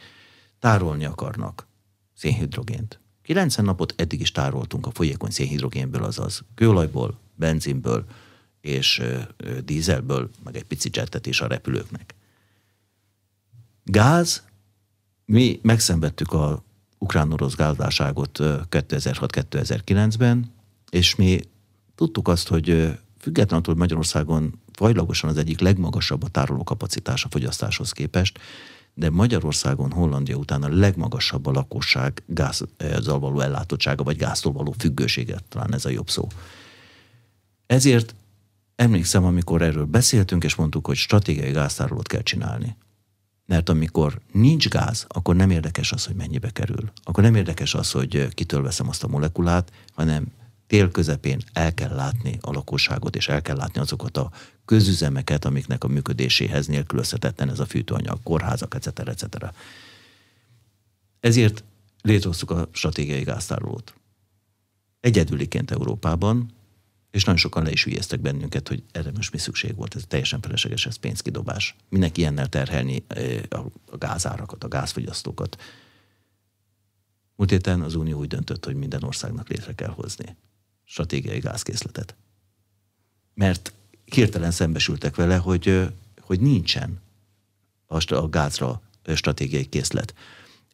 Tárolni akarnak szénhidrogént, 90 napot eddig is tároltunk a folyékony szénhidrogénből, azaz kőolajból, benzinből és dízelből, meg egy pici jettet is a repülőknek. Gáz, mi megszenvedtük a ukrán-orosz gázválságot 2006-2009-ben, és mi tudtuk azt, hogy függetlenül, hogy Magyarországon vajlagosan az egyik legmagasabb a tárolókapacitás a fogyasztáshoz képest, de Magyarországon, Hollandia után a legmagasabb a lakosság gázzal való ellátottsága, vagy gáztól való függőséget, talán ez a jobb szó. Ezért emlékszem, amikor erről beszéltünk, és mondtuk, hogy stratégiai gáztárolót kell csinálni. Mert amikor nincs gáz, akkor nem érdekes az, hogy mennyibe kerül. Akkor nem érdekes az, hogy kitől veszem azt a molekulát, hanem tél közepén el kell látni a lakosságot, és el kell látni azokat a közüzemeket, amiknek a működéséhez nélkülözhetetlen ez a fűtőanyag, kórházak, etc. etc. Ezért létrehoztuk a stratégiai gáztárolót. egyedüliként Európában, és nagyon sokan le is hülyeztek bennünket, hogy erre most mi szükség volt, ez teljesen felesleges, ez pénzkidobás. Minek ilyennel terhelni a gázárakat, a gázfogyasztókat. Múlt héten az Unió úgy döntött, hogy minden országnak létre kell hozni stratégiai gázkészletet. Mert hirtelen szembesültek vele, hogy, hogy nincsen a gázra stratégiai készlet.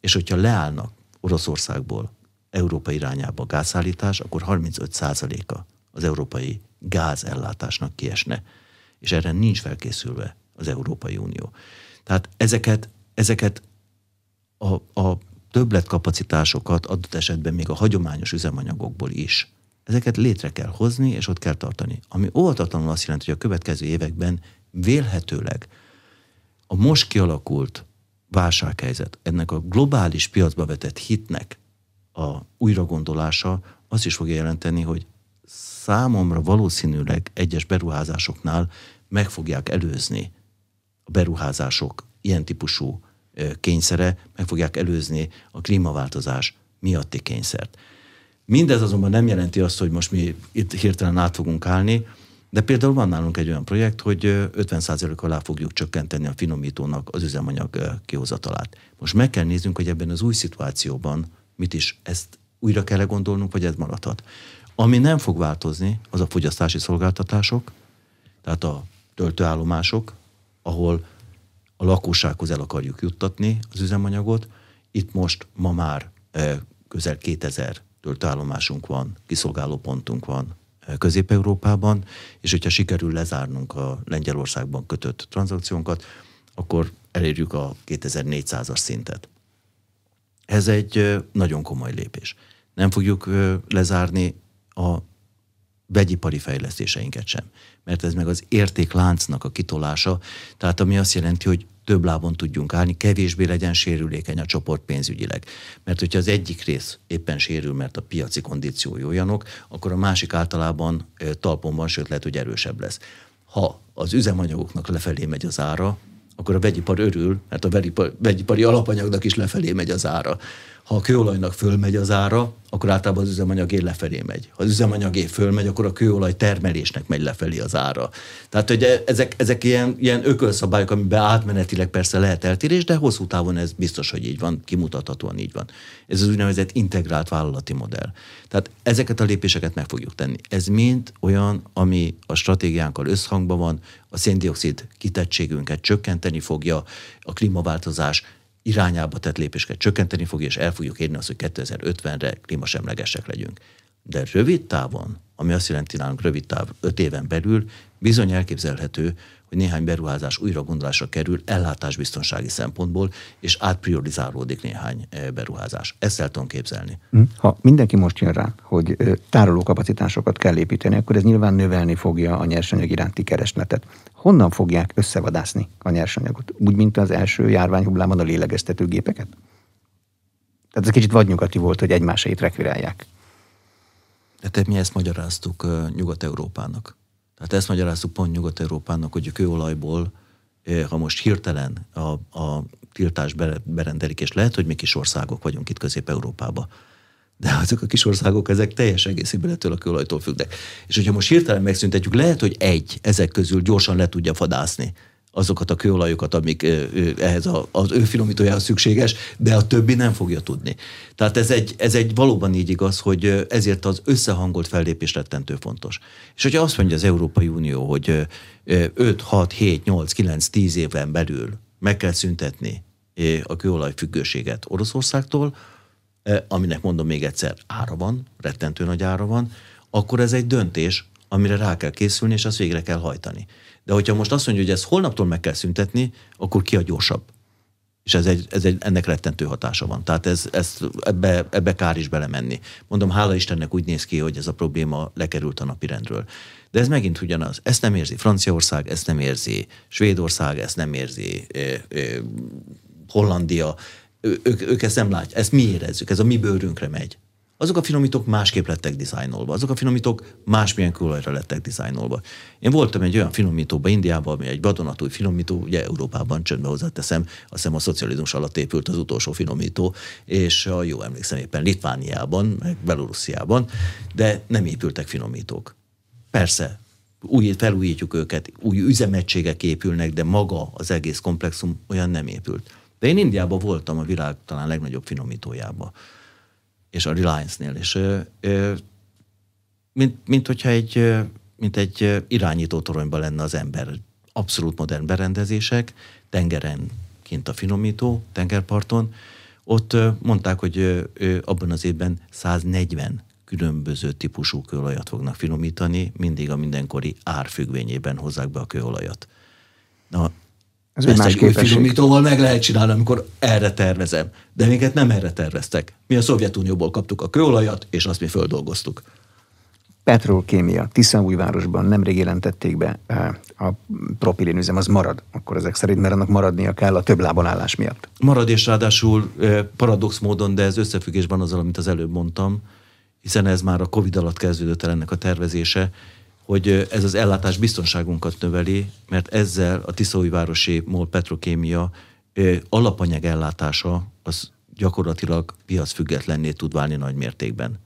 És hogyha leállnak Oroszországból Európa irányába a gázszállítás, akkor 35%-a az európai gázellátásnak kiesne. És erre nincs felkészülve az Európai Unió. Tehát ezeket, ezeket a, a többletkapacitásokat adott esetben még a hagyományos üzemanyagokból is. Ezeket létre kell hozni, és ott kell tartani. Ami óvatatlanul azt jelenti, hogy a következő években vélhetőleg a most kialakult válsághelyzet, ennek a globális piacba vetett hitnek a újragondolása azt is fogja jelenteni, hogy számomra valószínűleg egyes beruházásoknál meg fogják előzni a beruházások ilyen típusú kényszere, meg fogják előzni a klímaváltozás miatti kényszert. Mindez azonban nem jelenti azt, hogy most mi itt hirtelen át fogunk állni, de például van nálunk egy olyan projekt, hogy 50% alá fogjuk csökkenteni a finomítónak az üzemanyag kihozatalát. Most meg kell néznünk, hogy ebben az új szituációban mit is, ezt újra kell gondolnunk, vagy ez maradhat. Ami nem fog változni, az a fogyasztási szolgáltatások, tehát a töltőállomások, ahol a lakossághoz el akarjuk juttatni az üzemanyagot. Itt most ma már közel 2000 töltőállomásunk van, kiszolgáló pontunk van Közép-Európában, és hogyha sikerül lezárnunk a Lengyelországban kötött tranzakciónkat, akkor elérjük a 2400-as szintet. Ez egy nagyon komoly lépés. Nem fogjuk lezárni a vegyipari fejlesztéseinket sem. Mert ez meg az értékláncnak a kitolása, tehát ami azt jelenti, hogy több lábon tudjunk állni, kevésbé legyen sérülékeny a csoport pénzügyileg. Mert hogyha az egyik rész éppen sérül, mert a piaci kondíciói olyanok, akkor a másik általában talpon van, sőt lehet, hogy erősebb lesz. Ha az üzemanyagoknak lefelé megy az ára, akkor a vegyipar örül, mert a vegyipar, vegyipari alapanyagnak is lefelé megy az ára. Ha a kőolajnak fölmegy az ára, akkor általában az üzemanyagé lefelé megy. Ha az üzemanyagé fölmegy, akkor a kőolaj termelésnek megy lefelé az ára. Tehát, hogy ezek, ezek ilyen, ilyen ökölszabályok, amiben átmenetileg persze lehet eltérés, de hosszú távon ez biztos, hogy így van, kimutathatóan így van. Ez az úgynevezett integrált vállalati modell. Tehát ezeket a lépéseket meg fogjuk tenni. Ez mind olyan, ami a stratégiánkkal összhangban van, a széndiokszid kitettségünket csökkenteni fogja, a klímaváltozás irányába tett lépéseket csökkenteni fogja, és el fogjuk érni azt, hogy 2050-re klímasemlegesek legyünk. De rövid távon, ami azt jelenti nálunk rövid táv, 5 éven belül, bizony elképzelhető, hogy néhány beruházás újra gondolásra kerül ellátásbiztonsági szempontból, és átpriorizálódik néhány eh, beruházás. Ezt el tudom képzelni. Hm. Ha mindenki most jön rá, hogy tárolókapacitásokat kell építeni, akkor ez nyilván növelni fogja a nyersanyag iránti keresletet. Honnan fogják összevadászni a nyersanyagot? Úgy, mint az első járványhullában a lélegeztetőgépeket? Tehát ez kicsit vadnyugati volt, hogy egymásait rekvirálják. Tehát mi ezt magyaráztuk Nyugat-Európának. Tehát ezt magyaráztuk pont Nyugat-Európának, hogy a kőolajból, ha most hirtelen a, a tiltás berendelik, és lehet, hogy mi kis országok vagyunk itt Közép-Európában, de azok a kis országok, ezek teljes egészében ettől a kőolajtól függnek. És hogyha most hirtelen megszüntetjük, lehet, hogy egy ezek közül gyorsan le tudja fadászni azokat a kőolajokat, amik ehhez a, az ő finomítójához szükséges, de a többi nem fogja tudni. Tehát ez egy, ez egy valóban így igaz, hogy ezért az összehangolt fellépés rettentő fontos. És hogyha azt mondja az Európai Unió, hogy 5, 6, 7, 8, 9, 10 éven belül meg kell szüntetni a kőolaj függőséget Oroszországtól, aminek mondom még egyszer, ára van, rettentő nagy ára van, akkor ez egy döntés, amire rá kell készülni, és azt végre kell hajtani. De hogyha most azt mondja, hogy ezt holnaptól meg kell szüntetni, akkor ki a gyorsabb? És ez egy, ez egy, ennek rettentő hatása van. Tehát ez, ez, ebbe, ebbe kár is belemenni. Mondom, hála Istennek úgy néz ki, hogy ez a probléma lekerült a napi rendről. De ez megint ugyanaz. Ezt nem érzi Franciaország, ezt nem érzi Svédország, ezt nem érzi eh, eh, Hollandia. Ők, ők ezt nem látják. Ezt mi érezzük, ez a mi bőrünkre megy azok a finomítók másképp lettek dizájnolva, azok a finomítók másmilyen kőolajra lettek dizájnolva. Én voltam egy olyan finomítóban Indiában, ami egy vadonatúj finomító, ugye Európában csöndbe hozzáteszem, azt hiszem a szocializmus alatt épült az utolsó finomító, és a jó emlékszem éppen Litvániában, meg Belorussziában, de nem épültek finomítók. Persze, új, felújítjuk őket, új üzemegységek épülnek, de maga az egész komplexum olyan nem épült. De én Indiában voltam a világ talán legnagyobb finomítójában és a Reliance-nél, és mint, mint hogyha egy, mint egy irányító toronyban lenne az ember. Abszolút modern berendezések, tengeren kint a finomító, tengerparton. Ott mondták, hogy abban az évben 140 különböző típusú kőolajat fognak finomítani, mindig a mindenkori árfüggvényében hozzák be a kőolajat. Na, ez Ezt egy új finomítóval meg lehet csinálni, amikor erre tervezem. De minket nem erre terveztek. Mi a Szovjetunióból kaptuk a kőolajat, és azt mi földolgoztuk. Petrolkémia, Tiszaújvárosban nemrég jelentették be eh, a propilén üzem, az marad akkor ezek szerint, mert annak maradnia kell a több lábon állás miatt. Marad, és ráadásul eh, paradox módon, de ez összefüggésben azzal, amit az előbb mondtam, hiszen ez már a Covid alatt kezdődött el ennek a tervezése, hogy ez az ellátás biztonságunkat növeli, mert ezzel a Tiszaújvárosi MOL Petrokémia alapanyag ellátása az gyakorlatilag piacfüggetlenné tud válni nagy mértékben.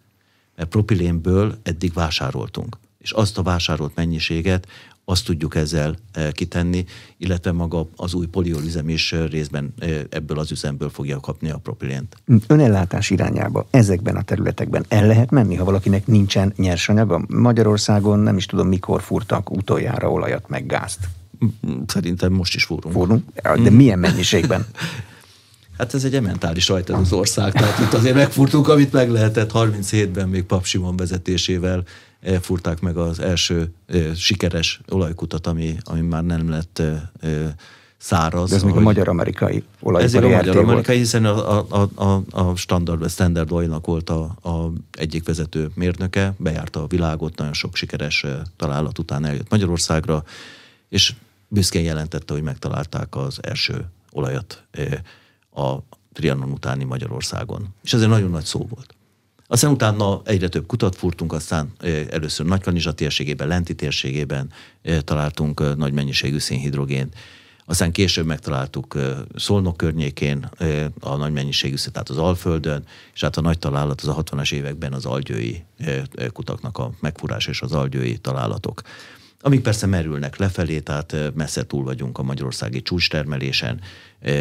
Mert propilénből eddig vásároltunk, és azt a vásárolt mennyiséget azt tudjuk ezzel eh, kitenni, illetve maga az új poliolüzem is eh, részben eh, ebből az üzemből fogja kapni a propilént. Önellátás irányába ezekben a területekben el lehet menni, ha valakinek nincsen nyersanyaga? Magyarországon nem is tudom, mikor furtak utoljára olajat meg gázt. Szerintem most is fúrunk. Fúrunk? De milyen mennyiségben? Hát ez egy mentális rajta az ország, tehát itt azért megfurtunk, amit meg lehetett 37-ben még Pap Simon vezetésével furták meg az első sikeres olajkutat, ami, ami már nem lett száraz. De ez még a magyar-amerikai olajipari Ez a magyar-amerikai, hiszen a, a, a, a standard, standard oil volt a, a egyik vezető mérnöke, bejárta a világot, nagyon sok sikeres találat után eljött Magyarországra, és büszkén jelentette, hogy megtalálták az első olajat a Trianon utáni Magyarországon. És ez egy nagyon nagy szó volt. Aztán utána egyre több kutat furtunk, aztán először Nagykanizsa térségében, Lenti térségében találtunk nagy mennyiségű szénhidrogént, aztán később megtaláltuk Szolnok környékén a nagy mennyiségű tehát az Alföldön, és hát a nagy találat az a 60-as években az algyői kutaknak a megfúrás és az algyői találatok amik persze merülnek lefelé, tehát messze túl vagyunk a magyarországi csúcstermelésen.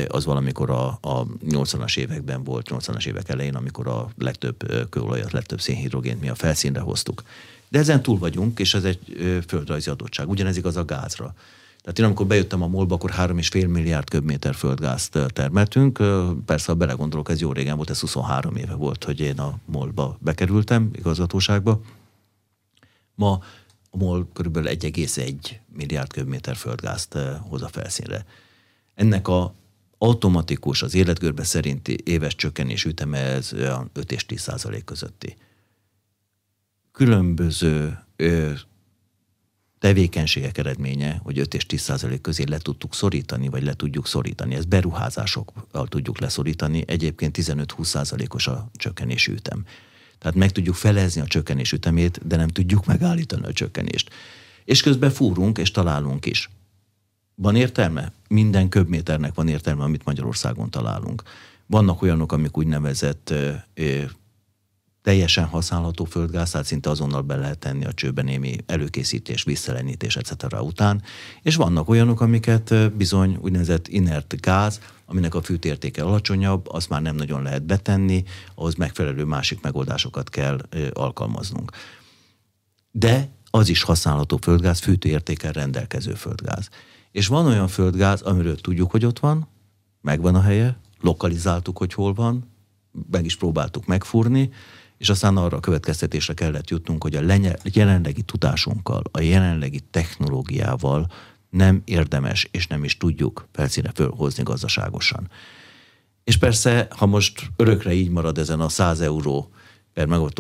Az valamikor a, a 80-as években volt, 80-as évek elején, amikor a legtöbb kőolajat, legtöbb szénhidrogént mi a felszínre hoztuk. De ezen túl vagyunk, és ez egy földrajzi adottság. Ugyanez igaz a gázra. Tehát én amikor bejöttem a molba, akkor 3,5 milliárd köbméter földgázt termeltünk. Persze, ha belegondolok, ez jó régen volt, ez 23 éve volt, hogy én a molba bekerültem, igazgatóságba. Ma a MOL kb. 1,1 milliárd köbméter földgázt eh, hoz a felszínre. Ennek a automatikus, az életgörbe szerinti éves csökkenés üteme ez olyan 5 és 10 százalék közötti. Különböző ö, tevékenységek eredménye, hogy 5 és 10 százalék közé le tudtuk szorítani, vagy le tudjuk szorítani. Ez beruházásokkal tudjuk leszorítani. Egyébként 15-20 százalékos a csökkenési ütem. Tehát meg tudjuk felezni a csökkenés ütemét, de nem tudjuk megállítani a csökkenést. És közben fúrunk és találunk is. Van értelme? Minden köbméternek van értelme, amit Magyarországon találunk. Vannak olyanok, amik úgynevezett ö, ö, teljesen használható földgáz, tehát szinte azonnal be lehet tenni a csőben némi előkészítés, visszalenítés, etc. után, és vannak olyanok, amiket bizony úgynevezett inert gáz, aminek a fűtértéke alacsonyabb, azt már nem nagyon lehet betenni, ahhoz megfelelő másik megoldásokat kell alkalmaznunk. De az is használható földgáz, fűtőértékkel rendelkező földgáz. És van olyan földgáz, amiről tudjuk, hogy ott van, megvan a helye, lokalizáltuk, hogy hol van, meg is próbáltuk megfúrni, és aztán arra a következtetésre kellett jutnunk, hogy a jelenlegi tudásunkkal, a jelenlegi technológiával nem érdemes, és nem is tudjuk felszíne fölhozni gazdaságosan. És persze, ha most örökre így marad ezen a 100 euró per megawatt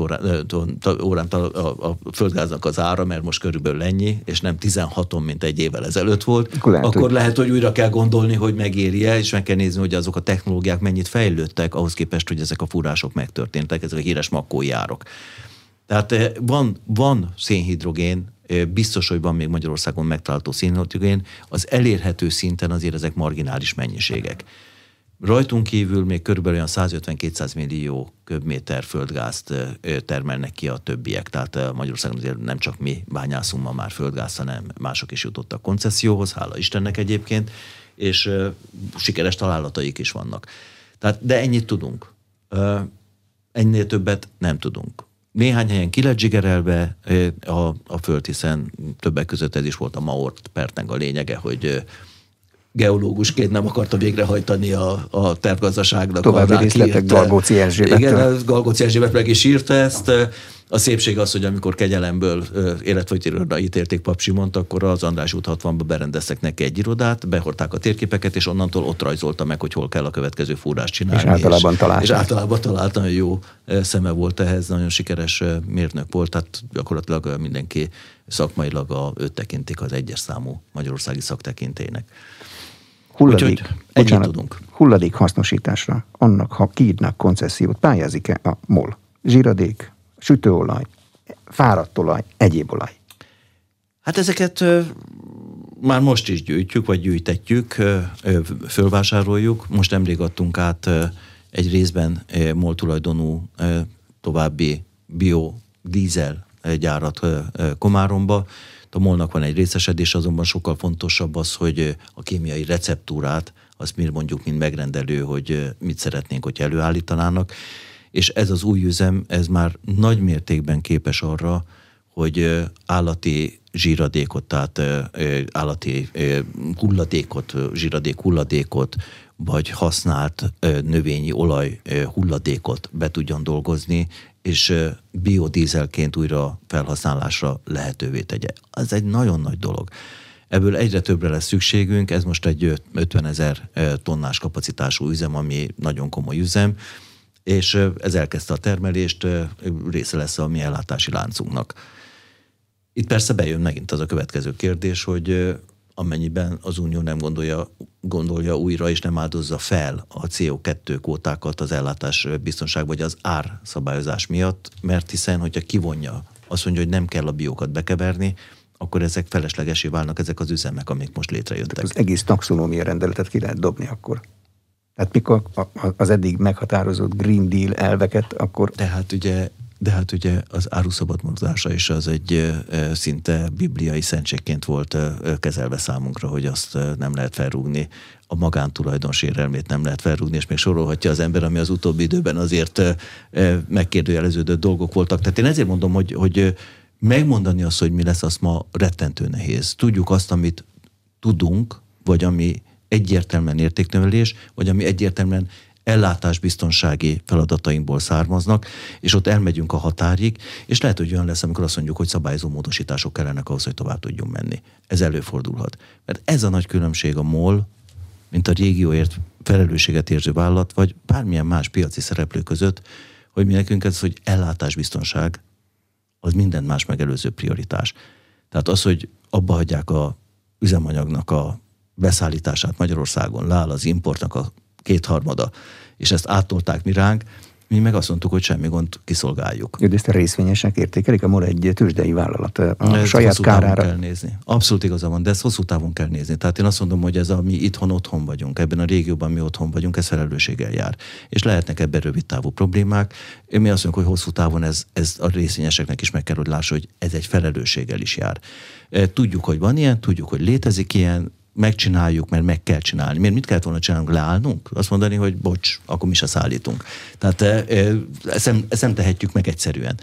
órán a, a földgáznak az ára, mert most körülbelül ennyi, és nem 16-on, mint egy évvel ezelőtt volt, akkor lehet, akkor hogy... lehet, hogy újra kell gondolni, hogy megéri-e, és meg kell nézni, hogy azok a technológiák mennyit fejlődtek ahhoz képest, hogy ezek a furások megtörténtek, ezek a híres makkójárok. Tehát van, van szénhidrogén, biztos, hogy van még Magyarországon megtalálható szénhidrogén, az elérhető szinten azért ezek marginális mennyiségek. Rajtunk kívül még körülbelül olyan 150-200 millió köbméter földgázt termelnek ki a többiek. Tehát Magyarországon azért nem csak mi bányászunk ma már földgáz, hanem mások is jutottak koncesszióhoz, hála Istennek egyébként, és sikeres találataik is vannak. Tehát, de ennyit tudunk. Ennél többet nem tudunk. Néhány helyen ki lett zsigerelve a, a föld, hiszen többek között ez is volt a Maort pertnek a lényege, hogy geológusként nem akarta végrehajtani a, a tervgazdaságnak. További részletek Galgóci Erzsébet. Igen, Galgóci Erzsébet meg is írta ezt. A szépség az, hogy amikor kegyelemből életfogytirodai ítélték Pap Simont, akkor az András út 60-ba berendeztek neki egy irodát, behorták a térképeket, és onnantól ott rajzolta meg, hogy hol kell a következő fúrást csinálni. És általában találta. És általában talált, nagyon jó szeme volt ehhez, nagyon sikeres mérnök volt, tehát gyakorlatilag mindenki szakmailag a, őt tekintik az egyes számú magyarországi szaktekintének. Hulladék, bocsánat, tudunk. hulladék hasznosításra, annak, ha kiírnak koncesziót, pályázik-e a MOL? Zsíradék, sütőolaj, fáradt olaj, egyéb olaj. Hát ezeket már most is gyűjtjük, vagy gyűjtetjük, fölvásároljuk. Most nemrég adtunk át egy részben MOL tulajdonú további biodízel gyárat Komáromba, a molnak van egy részesedés, azonban sokkal fontosabb az, hogy a kémiai receptúrát, azt mi mondjuk, mint megrendelő, hogy mit szeretnénk, hogy előállítanának, és ez az új üzem, ez már nagy mértékben képes arra, hogy állati zsíradékot, tehát állati hulladékot, zsíradék hulladékot, vagy használt növényi olaj hulladékot be tudjon dolgozni, és biodízelként újra felhasználásra lehetővé tegye. Ez egy nagyon nagy dolog. Ebből egyre többre lesz szükségünk, ez most egy 50 ezer tonnás kapacitású üzem, ami nagyon komoly üzem, és ez elkezdte a termelést, része lesz a mi ellátási láncunknak. Itt persze bejön megint az a következő kérdés, hogy amennyiben az Unió nem gondolja, gondolja újra és nem áldozza fel a CO2 kótákat az ellátás biztonság vagy az ár szabályozás miatt, mert hiszen, hogyha kivonja, azt mondja, hogy nem kell a biókat bekeverni, akkor ezek feleslegesé válnak ezek az üzemek, amik most létrejöttek. Tehát az egész taxonómia rendeletet ki lehet dobni akkor. Tehát mikor az eddig meghatározott Green Deal elveket, akkor... Tehát ugye de hát ugye az mozgása is az egy szinte bibliai szentségként volt kezelve számunkra, hogy azt nem lehet felrúgni, a magántulajdon sérelmét nem lehet felrúgni, és még sorolhatja az ember, ami az utóbbi időben azért megkérdőjeleződött dolgok voltak. Tehát én ezért mondom, hogy, hogy megmondani azt, hogy mi lesz, az ma rettentő nehéz. Tudjuk azt, amit tudunk, vagy ami egyértelműen értéknövelés, vagy ami egyértelműen ellátásbiztonsági feladatainkból származnak, és ott elmegyünk a határig, és lehet, hogy olyan lesz, amikor azt mondjuk, hogy szabályozó módosítások kellenek ahhoz, hogy tovább tudjunk menni. Ez előfordulhat. Mert ez a nagy különbség a MOL, mint a régióért felelősséget érző vállalat, vagy bármilyen más piaci szereplő között, hogy mi nekünk ez, hogy ellátásbiztonság, az minden más megelőző prioritás. Tehát az, hogy abba hagyják a üzemanyagnak a beszállítását Magyarországon, leáll az importnak a kétharmada, és ezt áttolták mi ránk, mi meg azt mondtuk, hogy semmi gond, kiszolgáljuk. Jó, de ezt a részvényesek értékelik, a MOL egy tőzsdei vállalat a ezt saját kárára. kell nézni. Abszolút igaza van, de ezt hosszú távon kell nézni. Tehát én azt mondom, hogy ez a mi itthon otthon vagyunk, ebben a régióban mi otthon vagyunk, ez felelősséggel jár. És lehetnek ebben rövid távú problémák. Én mi azt mondjuk, hogy hosszú távon ez, ez a részvényeseknek is meg kell, hogy lássa, hogy ez egy felelősséggel is jár. Tudjuk, hogy van ilyen, tudjuk, hogy létezik ilyen, megcsináljuk, mert meg kell csinálni. Miért mit kellett volna csinálnunk? Leállnunk? Azt mondani, hogy bocs, akkor mi se szállítunk. Tehát ezt nem, ezt nem tehetjük meg egyszerűen.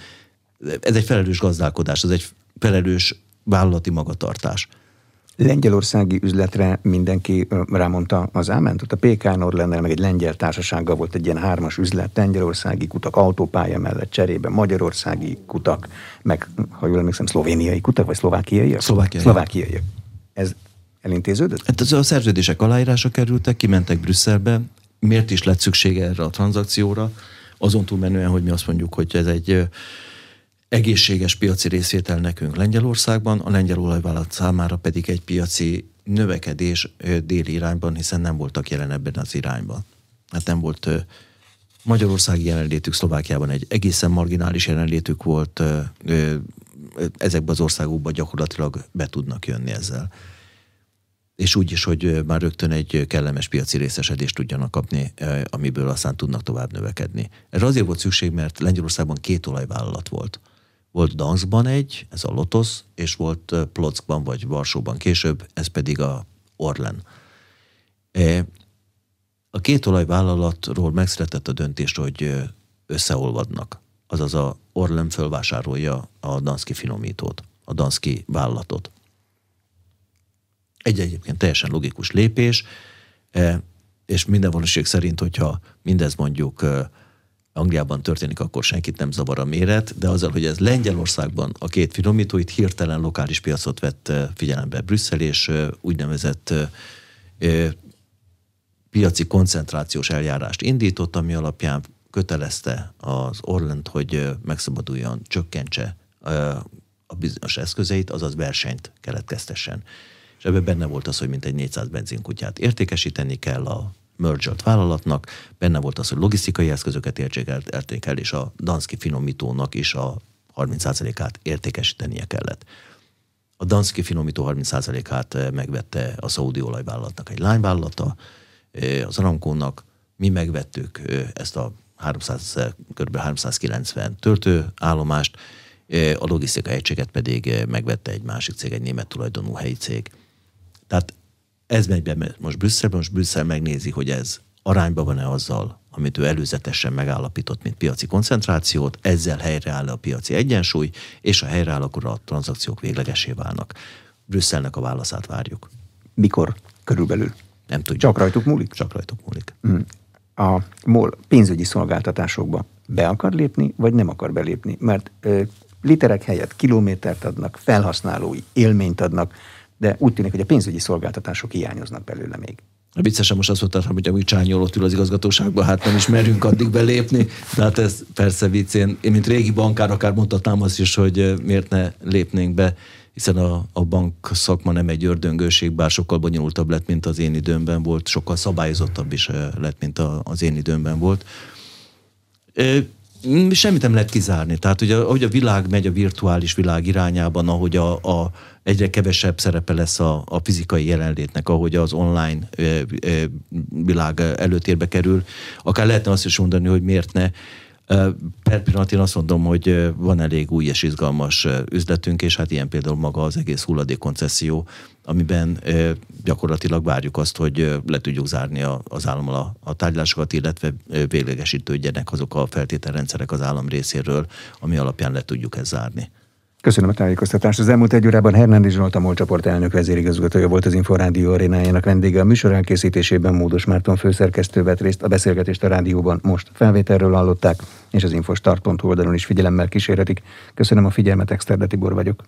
Ez egy felelős gazdálkodás, ez egy felelős vállalati magatartás. Lengyelországi üzletre mindenki rámondta az áment. Ott a PK Norlennel, meg egy lengyel társasággal volt egy ilyen hármas üzlet, lengyelországi kutak, autópálya mellett cserébe, magyarországi kutak, meg, ha jól emlékszem, szlovéniai kutak, vagy szlovákiai? Szlovákiai. Szlovákiai. Ez elintéződött? Hát az a szerződések aláírása kerültek, kimentek Brüsszelbe. Miért is lett szüksége erre a tranzakcióra? azon túlmenően, hogy mi azt mondjuk, hogy ez egy egészséges piaci részvétel nekünk Lengyelországban, a lengyel olajvállalat számára pedig egy piaci növekedés déli irányban, hiszen nem voltak jelen ebben az irányban. Hát nem volt Magyarországi jelenlétük Szlovákiában egy egészen marginális jelenlétük volt, ezekben az országokban gyakorlatilag be tudnak jönni ezzel. És úgy is, hogy már rögtön egy kellemes piaci részesedést tudjanak kapni, amiből aztán tudnak tovább növekedni. Erre azért volt szükség, mert Lengyelországban két olajvállalat volt. Volt Danskban egy, ez a Lotos, és volt Plockban vagy Varsóban később, ez pedig a Orlen. A két olajvállalatról megszületett a döntés, hogy összeolvadnak. Azaz a Orlen fölvásárolja a Danski finomítót, a Danski vállalatot. Egy egyébként teljesen logikus lépés, és minden valószínűség szerint, hogyha mindez mondjuk Angliában történik, akkor senkit nem zavar a méret, de azzal, hogy ez Lengyelországban a két finomító itt hirtelen lokális piacot vett figyelembe Brüsszel, és úgynevezett piaci koncentrációs eljárást indított, ami alapján kötelezte az Orlent, hogy megszabaduljon, csökkentse a bizonyos eszközeit, azaz versenyt keletkeztessen. És ebben benne volt az, hogy mintegy 400 benzinkutyát értékesíteni kell a merged vállalatnak, benne volt az, hogy logisztikai eszközöket értékelték el, és a Danski finomítónak is a 30%-át értékesítenie kellett. A Danski finomító 30%-át megvette a szaudi olajvállalatnak egy lányvállalata, az Aramkónak, mi megvettük ezt a 300, kb. 390 töltőállomást, a logisztika egységet pedig megvette egy másik cég, egy német tulajdonú helyi cég. Tehát ez megy be most Brüsszelben, most Brüsszel megnézi, hogy ez arányban van-e azzal, amit ő előzetesen megállapított, mint piaci koncentrációt, ezzel helyreáll a piaci egyensúly, és ha helyreáll, akkor a tranzakciók véglegesé válnak. Brüsszelnek a válaszát várjuk. Mikor körülbelül? Nem tudjuk. Csak rajtuk múlik? Csak rajtuk múlik. Mm. A MOL pénzügyi szolgáltatásokba be akar lépni, vagy nem akar belépni? Mert ö, literek helyett kilométert adnak, felhasználói élményt adnak, de úgy tűnik, hogy a pénzügyi szolgáltatások hiányoznak belőle még. A viccesen most azt mondtad, hogy amúgy csányolott ül az igazgatóságban, hát nem is merünk addig belépni, de hát ez persze vicc. Én, én mint régi bankár akár mondhatnám azt is, hogy miért ne lépnénk be hiszen a, a bank szakma nem egy ördöngőség, bár sokkal bonyolultabb lett, mint az én időmben volt, sokkal szabályozottabb is lett, mint a, az én időmben volt. Semmit nem lehet kizárni. Tehát, hogy ahogy a világ megy a virtuális világ irányában, ahogy a, a egyre kevesebb szerepe lesz a, a fizikai jelenlétnek, ahogy az online világ előtérbe kerül, akár lehetne azt is mondani, hogy miért ne Per pillanat én azt mondom, hogy van elég új és izgalmas üzletünk, és hát ilyen például maga az egész hulladékkoncesszió, amiben gyakorlatilag várjuk azt, hogy le tudjuk zárni az állammal a, a tárgyalásokat, illetve véglegesítődjenek azok a feltételrendszerek az állam részéről, ami alapján le tudjuk ezt zárni. Köszönöm a tájékoztatást. Az elmúlt egy órában Hernándi Zsolt, a MOL csoport elnök vezérigazgatója volt az Inforádió arénájának vendége. A műsor elkészítésében Módos Márton főszerkesztő vett részt. A beszélgetést a rádióban most felvételről hallották, és az infostart.hu oldalon is figyelemmel kísérhetik. Köszönöm a figyelmet, Exterde Tibor vagyok.